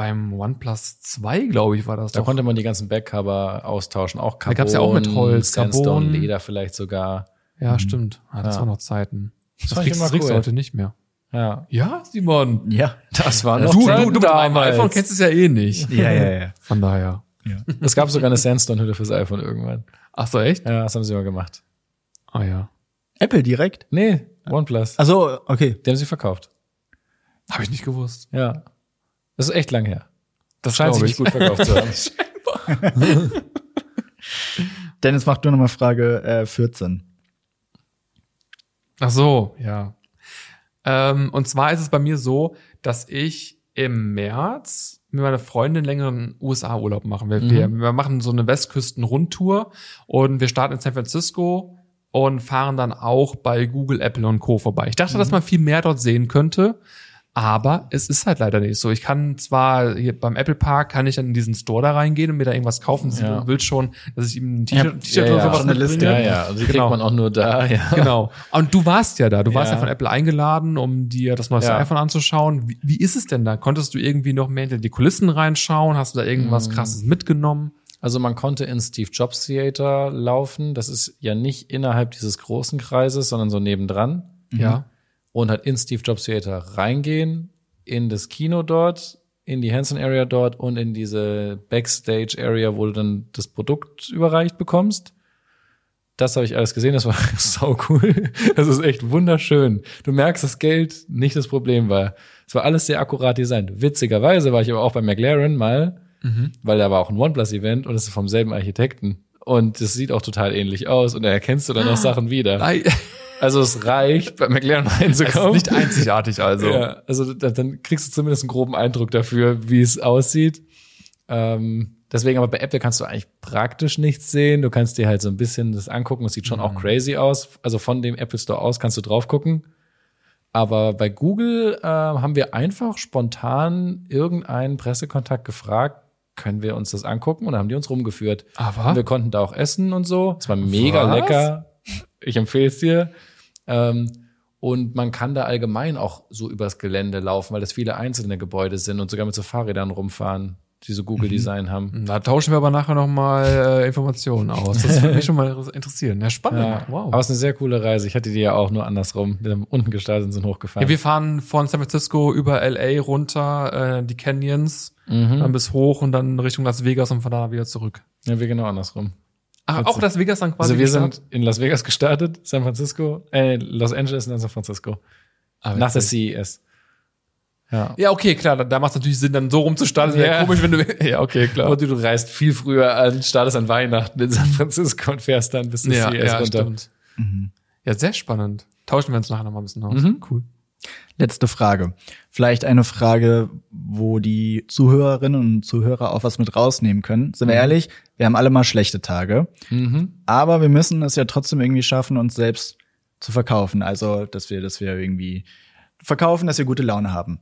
Beim OnePlus 2, glaube ich, war das Da doch. konnte man die ganzen Backcover austauschen, auch Carbon. gab's ja auch mit Holz, Sandstone, Carbon. Leder vielleicht sogar. ja, stimmt. Ah, das Ja. waren noch Zeiten. Das, kriegst, das kriegst du cool. heute nicht mehr. Ja, Ja, Simon. Ja. das war Du, noch du, Zeiten du mit deinem iPhone kennst es ja eh nicht. Ja, ja, ja. Von daher. Es gab sogar eine Sandstone-Hülle fürs iPhone irgendwann. Ach so, echt? Ja, das haben sie mal gemacht. Ah ja. Apple direkt? Nee, OnePlus. Ach so, okay. Die haben sie verkauft. Habe ich nicht gewusst. Ja. Das ist echt lang her. Das Scheint sich nicht gut verkauft zu haben. <laughs> <laughs> Dennis, mach du nochmal Frage äh, 14. Ach so, ja. Ähm, und zwar ist es bei mir so, dass ich im März mit meiner Freundin längeren USA-Urlaub machen. Wir, wir, wir machen so eine Westküsten-Rundtour und wir starten in San Francisco und fahren dann auch bei Google, Apple und Co. vorbei. Ich dachte, dass man viel mehr dort sehen könnte. Aber es ist halt leider nicht so. Ich kann zwar hier beim Apple Park kann ich dann in diesen Store da reingehen und mir da irgendwas kaufen. Sie Ja. will schon, dass ich ihm ein Ja, T-Shirt T-Shirt ja, oder ja, sowas eine Liste. ja, ja. Also die kriegt Genau. man auch nur da, ja. <laughs> Genau. Und du warst ja da. Du warst ja, Ja. von Apple eingeladen, um dir das neueste Ja. iPhone anzuschauen. Wie, wie ist es denn da? Konntest du irgendwie noch mehr hinter die Kulissen reinschauen? Hast du da irgendwas Mm. krasses mitgenommen? Also man konnte ins Steve Jobs Theater laufen. Das ist ja nicht innerhalb dieses großen Kreises, sondern so nebendran. Ja. Und halt in Steve Jobs Theater reingehen, in das Kino dort, in die Hanson Area dort und in diese Backstage Area, wo du dann das Produkt überreicht bekommst. Das habe ich alles gesehen, das war <laughs> sau cool. Das ist echt wunderschön. Du merkst, dass Geld nicht das Problem war. Es war alles sehr akkurat designt. Witzigerweise war ich aber auch bei McLaren mal, weil da war auch ein OnePlus-Event und es ist vom selben Architekten. Und es sieht auch total ähnlich aus und da erkennst du dann auch Sachen wieder. Nein, Also es reicht, bei McLaren es ist reinzukommen. nicht einzigartig also. Ja, also da, dann kriegst du zumindest einen groben Eindruck dafür, wie es aussieht. Ähm, deswegen aber bei Apple kannst du eigentlich praktisch nichts sehen. Du kannst dir halt so ein bisschen das angucken. Es sieht schon auch crazy aus. Also von dem Apple Store aus kannst du drauf gucken. Aber bei Google äh, haben wir einfach spontan irgendeinen Pressekontakt gefragt, können wir uns das angucken? Und dann haben die uns rumgeführt. Aber? Und wir konnten da auch essen und so. Es war mega Was? lecker. Ich empfehle es dir. Ähm, und man kann da allgemein auch so übers Gelände laufen, weil das viele einzelne Gebäude sind und sogar mit so Fahrrädern rumfahren, die so Google Design haben. Da tauschen wir aber nachher noch mal äh, Informationen aus. Das würde mich schon mal interessieren. Ja, spannend. Ja, Wow. Aber es ist eine sehr coole Reise. Ich hatte die ja auch nur andersrum. Wir haben unten gestartet und sind hochgefahren. Ja, wir fahren von San Francisco über LA runter, äh, die Canyons, Mhm. dann bis hoch und dann Richtung Las Vegas und von da wieder zurück. ja, wir genau andersrum. Ach, auch Las Vegas dann quasi Also wir gestartet? sind in Las Vegas gestartet, San Francisco, äh, Los Angeles und dann San Francisco. Ah, Nach der. CES. Ja. Ja, okay, klar, da, da macht es natürlich Sinn, dann so rumzustarten. Wäre Ja. komisch, wenn du. <laughs> Ja, okay, klar. Aber du, du reist viel früher an, startest an Weihnachten in San Francisco und fährst dann bis zur ja, CES ja, runter. stimmt. Ja, sehr spannend. Tauschen wir uns nachher noch mal ein bisschen aus. Mhm. Cool. Letzte Frage. Vielleicht eine Frage, wo die Zuhörerinnen und Zuhörer auch was mit rausnehmen können. Sind wir ehrlich, wir haben alle mal schlechte Tage. Mhm. Aber wir müssen es ja trotzdem irgendwie schaffen, uns selbst zu verkaufen. Also, dass wir, dass wir irgendwie verkaufen, dass wir gute Laune haben.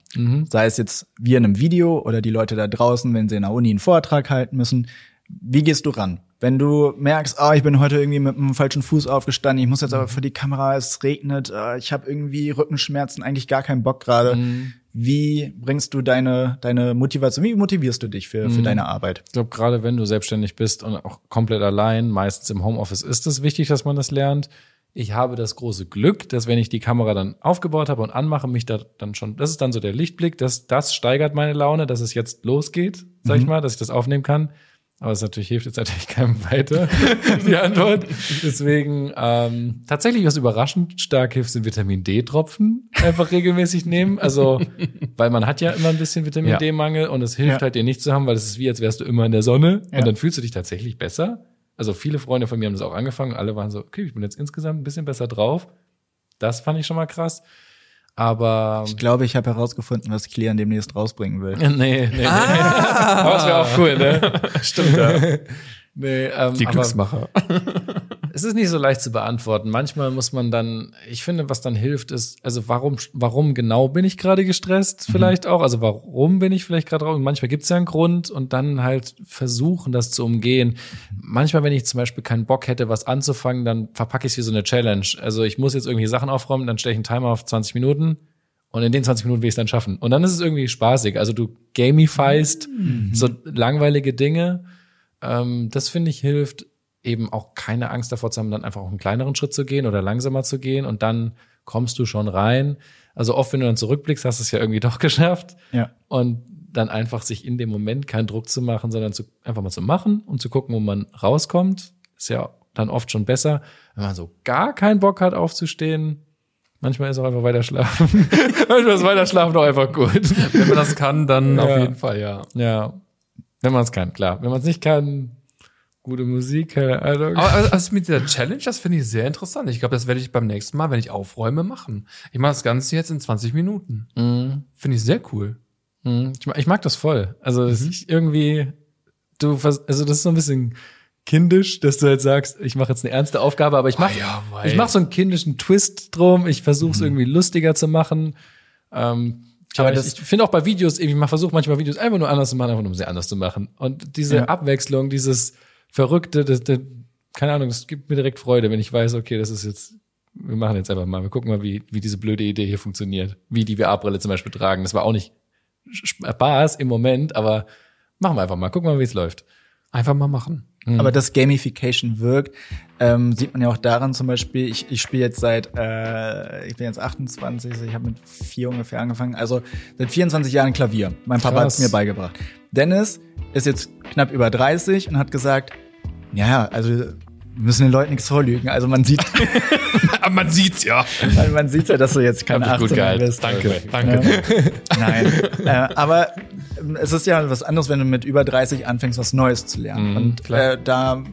Sei es jetzt wir in einem Video oder die Leute da draußen, wenn sie in der Uni einen Vortrag halten müssen. Wie gehst du ran? Wenn du merkst, ah, ich bin heute irgendwie mit dem falschen Fuß aufgestanden, ich muss jetzt aber für die Kamera, es regnet, äh, ich habe irgendwie Rückenschmerzen, eigentlich gar keinen Bock gerade. Mhm. Wie bringst du deine deine Motivation? Wie motivierst du dich für für Mhm. deine Arbeit? Ich glaube, gerade wenn du selbstständig bist und auch komplett allein, meistens im Homeoffice, ist es wichtig, dass man das lernt. Ich habe das große Glück, dass wenn ich die Kamera dann aufgebaut habe und anmache, mich da dann schon, das ist dann so der Lichtblick, das, das steigert meine Laune, dass es jetzt losgeht, sag ich mal, dass ich das aufnehmen kann. Aber es natürlich hilft jetzt natürlich keinem weiter, <laughs> die Antwort. Deswegen, ähm, tatsächlich, was überraschend stark hilft, sind Vitamin D-Tropfen einfach regelmäßig nehmen. Also, weil man hat ja immer ein bisschen Vitamin Ja. D-Mangel und es hilft Ja. halt dir nicht zu haben, weil es ist wie, als wärst du immer in der Sonne Ja. und dann fühlst du dich tatsächlich besser. Also viele Freunde von mir haben das auch angefangen. Alle waren so, okay, ich bin jetzt insgesamt ein bisschen besser drauf. Das fand ich schon mal krass. Aber Ich glaube, ich habe herausgefunden, was Kilian demnächst rausbringen will. <laughs> nee, nee, nee. Aber es wäre auch cool, ne? <laughs> Stimmt ja. <laughs> Nee, ähm, Die aber Glücksmacher. Es ist nicht so leicht zu beantworten. Manchmal muss man dann, ich finde, was dann hilft, ist, also warum, warum genau bin ich gerade gestresst? Vielleicht auch. Also warum bin ich vielleicht gerade drauf? Und manchmal gibt es ja einen Grund und dann halt versuchen, das zu umgehen. Manchmal, wenn ich zum Beispiel keinen Bock hätte, was anzufangen, dann verpacke ich es wie so eine Challenge. Also ich muss jetzt irgendwie Sachen aufräumen, dann stelle ich einen Timer auf 20 Minuten. Und in den 20 Minuten will ich es dann schaffen. Und dann ist es irgendwie spaßig. Also du gamifyst so langweilige Dinge. Ähm, das finde ich hilft, eben auch keine Angst davor zu haben, dann einfach auch einen kleineren Schritt zu gehen oder langsamer zu gehen und dann kommst du schon rein. Also oft, wenn du dann zurückblickst, hast du es ja irgendwie <laughs> doch geschafft. Ja. Und dann einfach sich in dem Moment keinen Druck zu machen, sondern zu, einfach mal zu machen und zu gucken, wo man rauskommt. Ist ja dann oft schon besser. Wenn man so gar keinen Bock hat aufzustehen, manchmal ist auch einfach weiter schlafen. <laughs> manchmal ist weiter schlafen auch einfach gut. Wenn man das kann, dann Ja. auf jeden Fall, ja. Ja. Wenn man es kann, klar. Wenn man es nicht kann, gute Musik, keine Ahnung. Aber also, also mit dieser Challenge, das finde ich sehr interessant. Ich glaube, das werde ich beim nächsten Mal, wenn ich aufräume, machen. Ich mache das Ganze jetzt in 20 Minuten. Mhm. Finde ich sehr cool. Mhm. Ich, mag, ich mag das voll. Also es ist irgendwie, du, also das ist so ein bisschen kindisch, dass du halt sagst, ich mache jetzt eine ernste Aufgabe, aber ich mache Ah ja, ich mache so einen kindischen Twist drum. Ich versuche es irgendwie lustiger zu machen. Ähm, Aber aber das- ich, ich finde auch bei Videos, ich versuche manchmal Videos einfach nur anders zu machen, einfach nur um sie anders zu machen. Und diese Ja. Abwechslung, dieses Verrückte, das, das, keine Ahnung, es gibt mir direkt Freude, wenn ich weiß, okay, das ist jetzt, wir machen jetzt einfach mal, wir gucken mal, wie, wie diese blöde Idee hier funktioniert. Wie die VR-Brille zum Beispiel tragen. Das war auch nicht Spaß im Moment, aber machen wir einfach mal, gucken wir mal, wie es läuft. Einfach mal machen. Aber dass Gamification wirkt, ähm, sieht man ja auch daran zum Beispiel, ich, ich spiele jetzt seit, äh, ich bin jetzt 28, ich habe mit vier ungefähr angefangen, also seit 24 Jahren Klavier. Mein Papa hat es mir beigebracht. Dennis ist jetzt knapp über 30 und hat gesagt, ja, also wir müssen den Leuten nichts vorlügen. Also man sieht, <laughs> man sieht's ja. man, man sieht ja, dass du jetzt keine Hab ich gut 18 gehalten. bist. Danke, danke. <laughs> Nein. äh, aber ähm, es ist ja was anderes, wenn du mit über 30 anfängst, was Neues zu lernen. Mhm, und äh, da,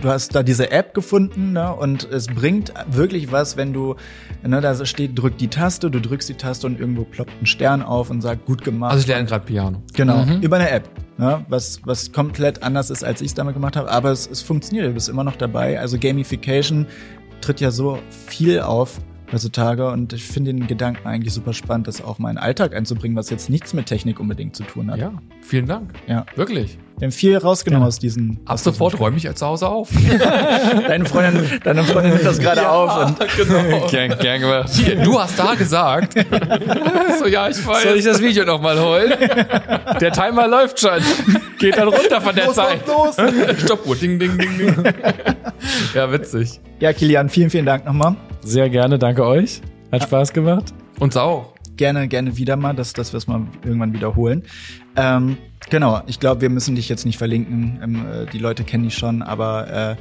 du hast da diese App gefunden, ne? Und es bringt wirklich was, wenn du, ne, da steht, drück die Taste, du drückst die Taste und irgendwo ploppt ein Stern auf und sagt, gut gemacht. Also ich lerne gerade Piano. Genau, Mhm. über eine App. Ne? Was, was komplett anders ist, als ich es damit gemacht habe. Aber es, es funktioniert, du bist immer noch dabei. Also Gamification tritt ja so viel auf heutzutage und ich finde den Gedanken eigentlich super spannend, das auch mal in den Alltag einzubringen, was jetzt nichts mit Technik unbedingt zu tun hat. Ja, vielen Dank. Ja. Wirklich. Wir haben viel rausgenommen aus diesen. Ab sofort räume ich zu Hause auf. <laughs> Deine Freundin, deine Freundin nimmt das gerade auf und <laughs> genau. Gern, gern gemacht. Hier, du hast da gesagt. <laughs> so, ja, ich weiß. Soll ich das Video noch mal holen? Der Timer läuft schon. Geht dann runter von der Zeit. los. Stoppuhr. Ding, ding, ding, ding. ja, witzig. Ja, Kilian, vielen, vielen Dank nochmal. Sehr gerne, danke euch. Hat Spaß gemacht. Uns auch. Gerne, gerne wieder mal, dass, dass wir es mal irgendwann wiederholen. Ähm, genau, ich glaube, wir müssen dich jetzt nicht verlinken. Ähm, äh, die Leute kennen dich schon, aber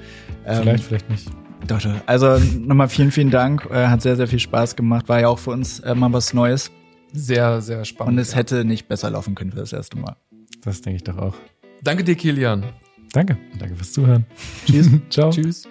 äh, ähm, Vielleicht, vielleicht nicht. Doch, doch. Also nochmal vielen, vielen Dank. Äh, hat sehr, sehr viel Spaß gemacht. War ja auch für uns äh, mal was Neues. Sehr, sehr spannend. Und es ja. hätte nicht besser laufen können für das erste Mal. Das denke ich doch auch. Danke dir, Kilian. Danke. Danke fürs Zuhören. Tschüss. <laughs> Ciao. Tschüss.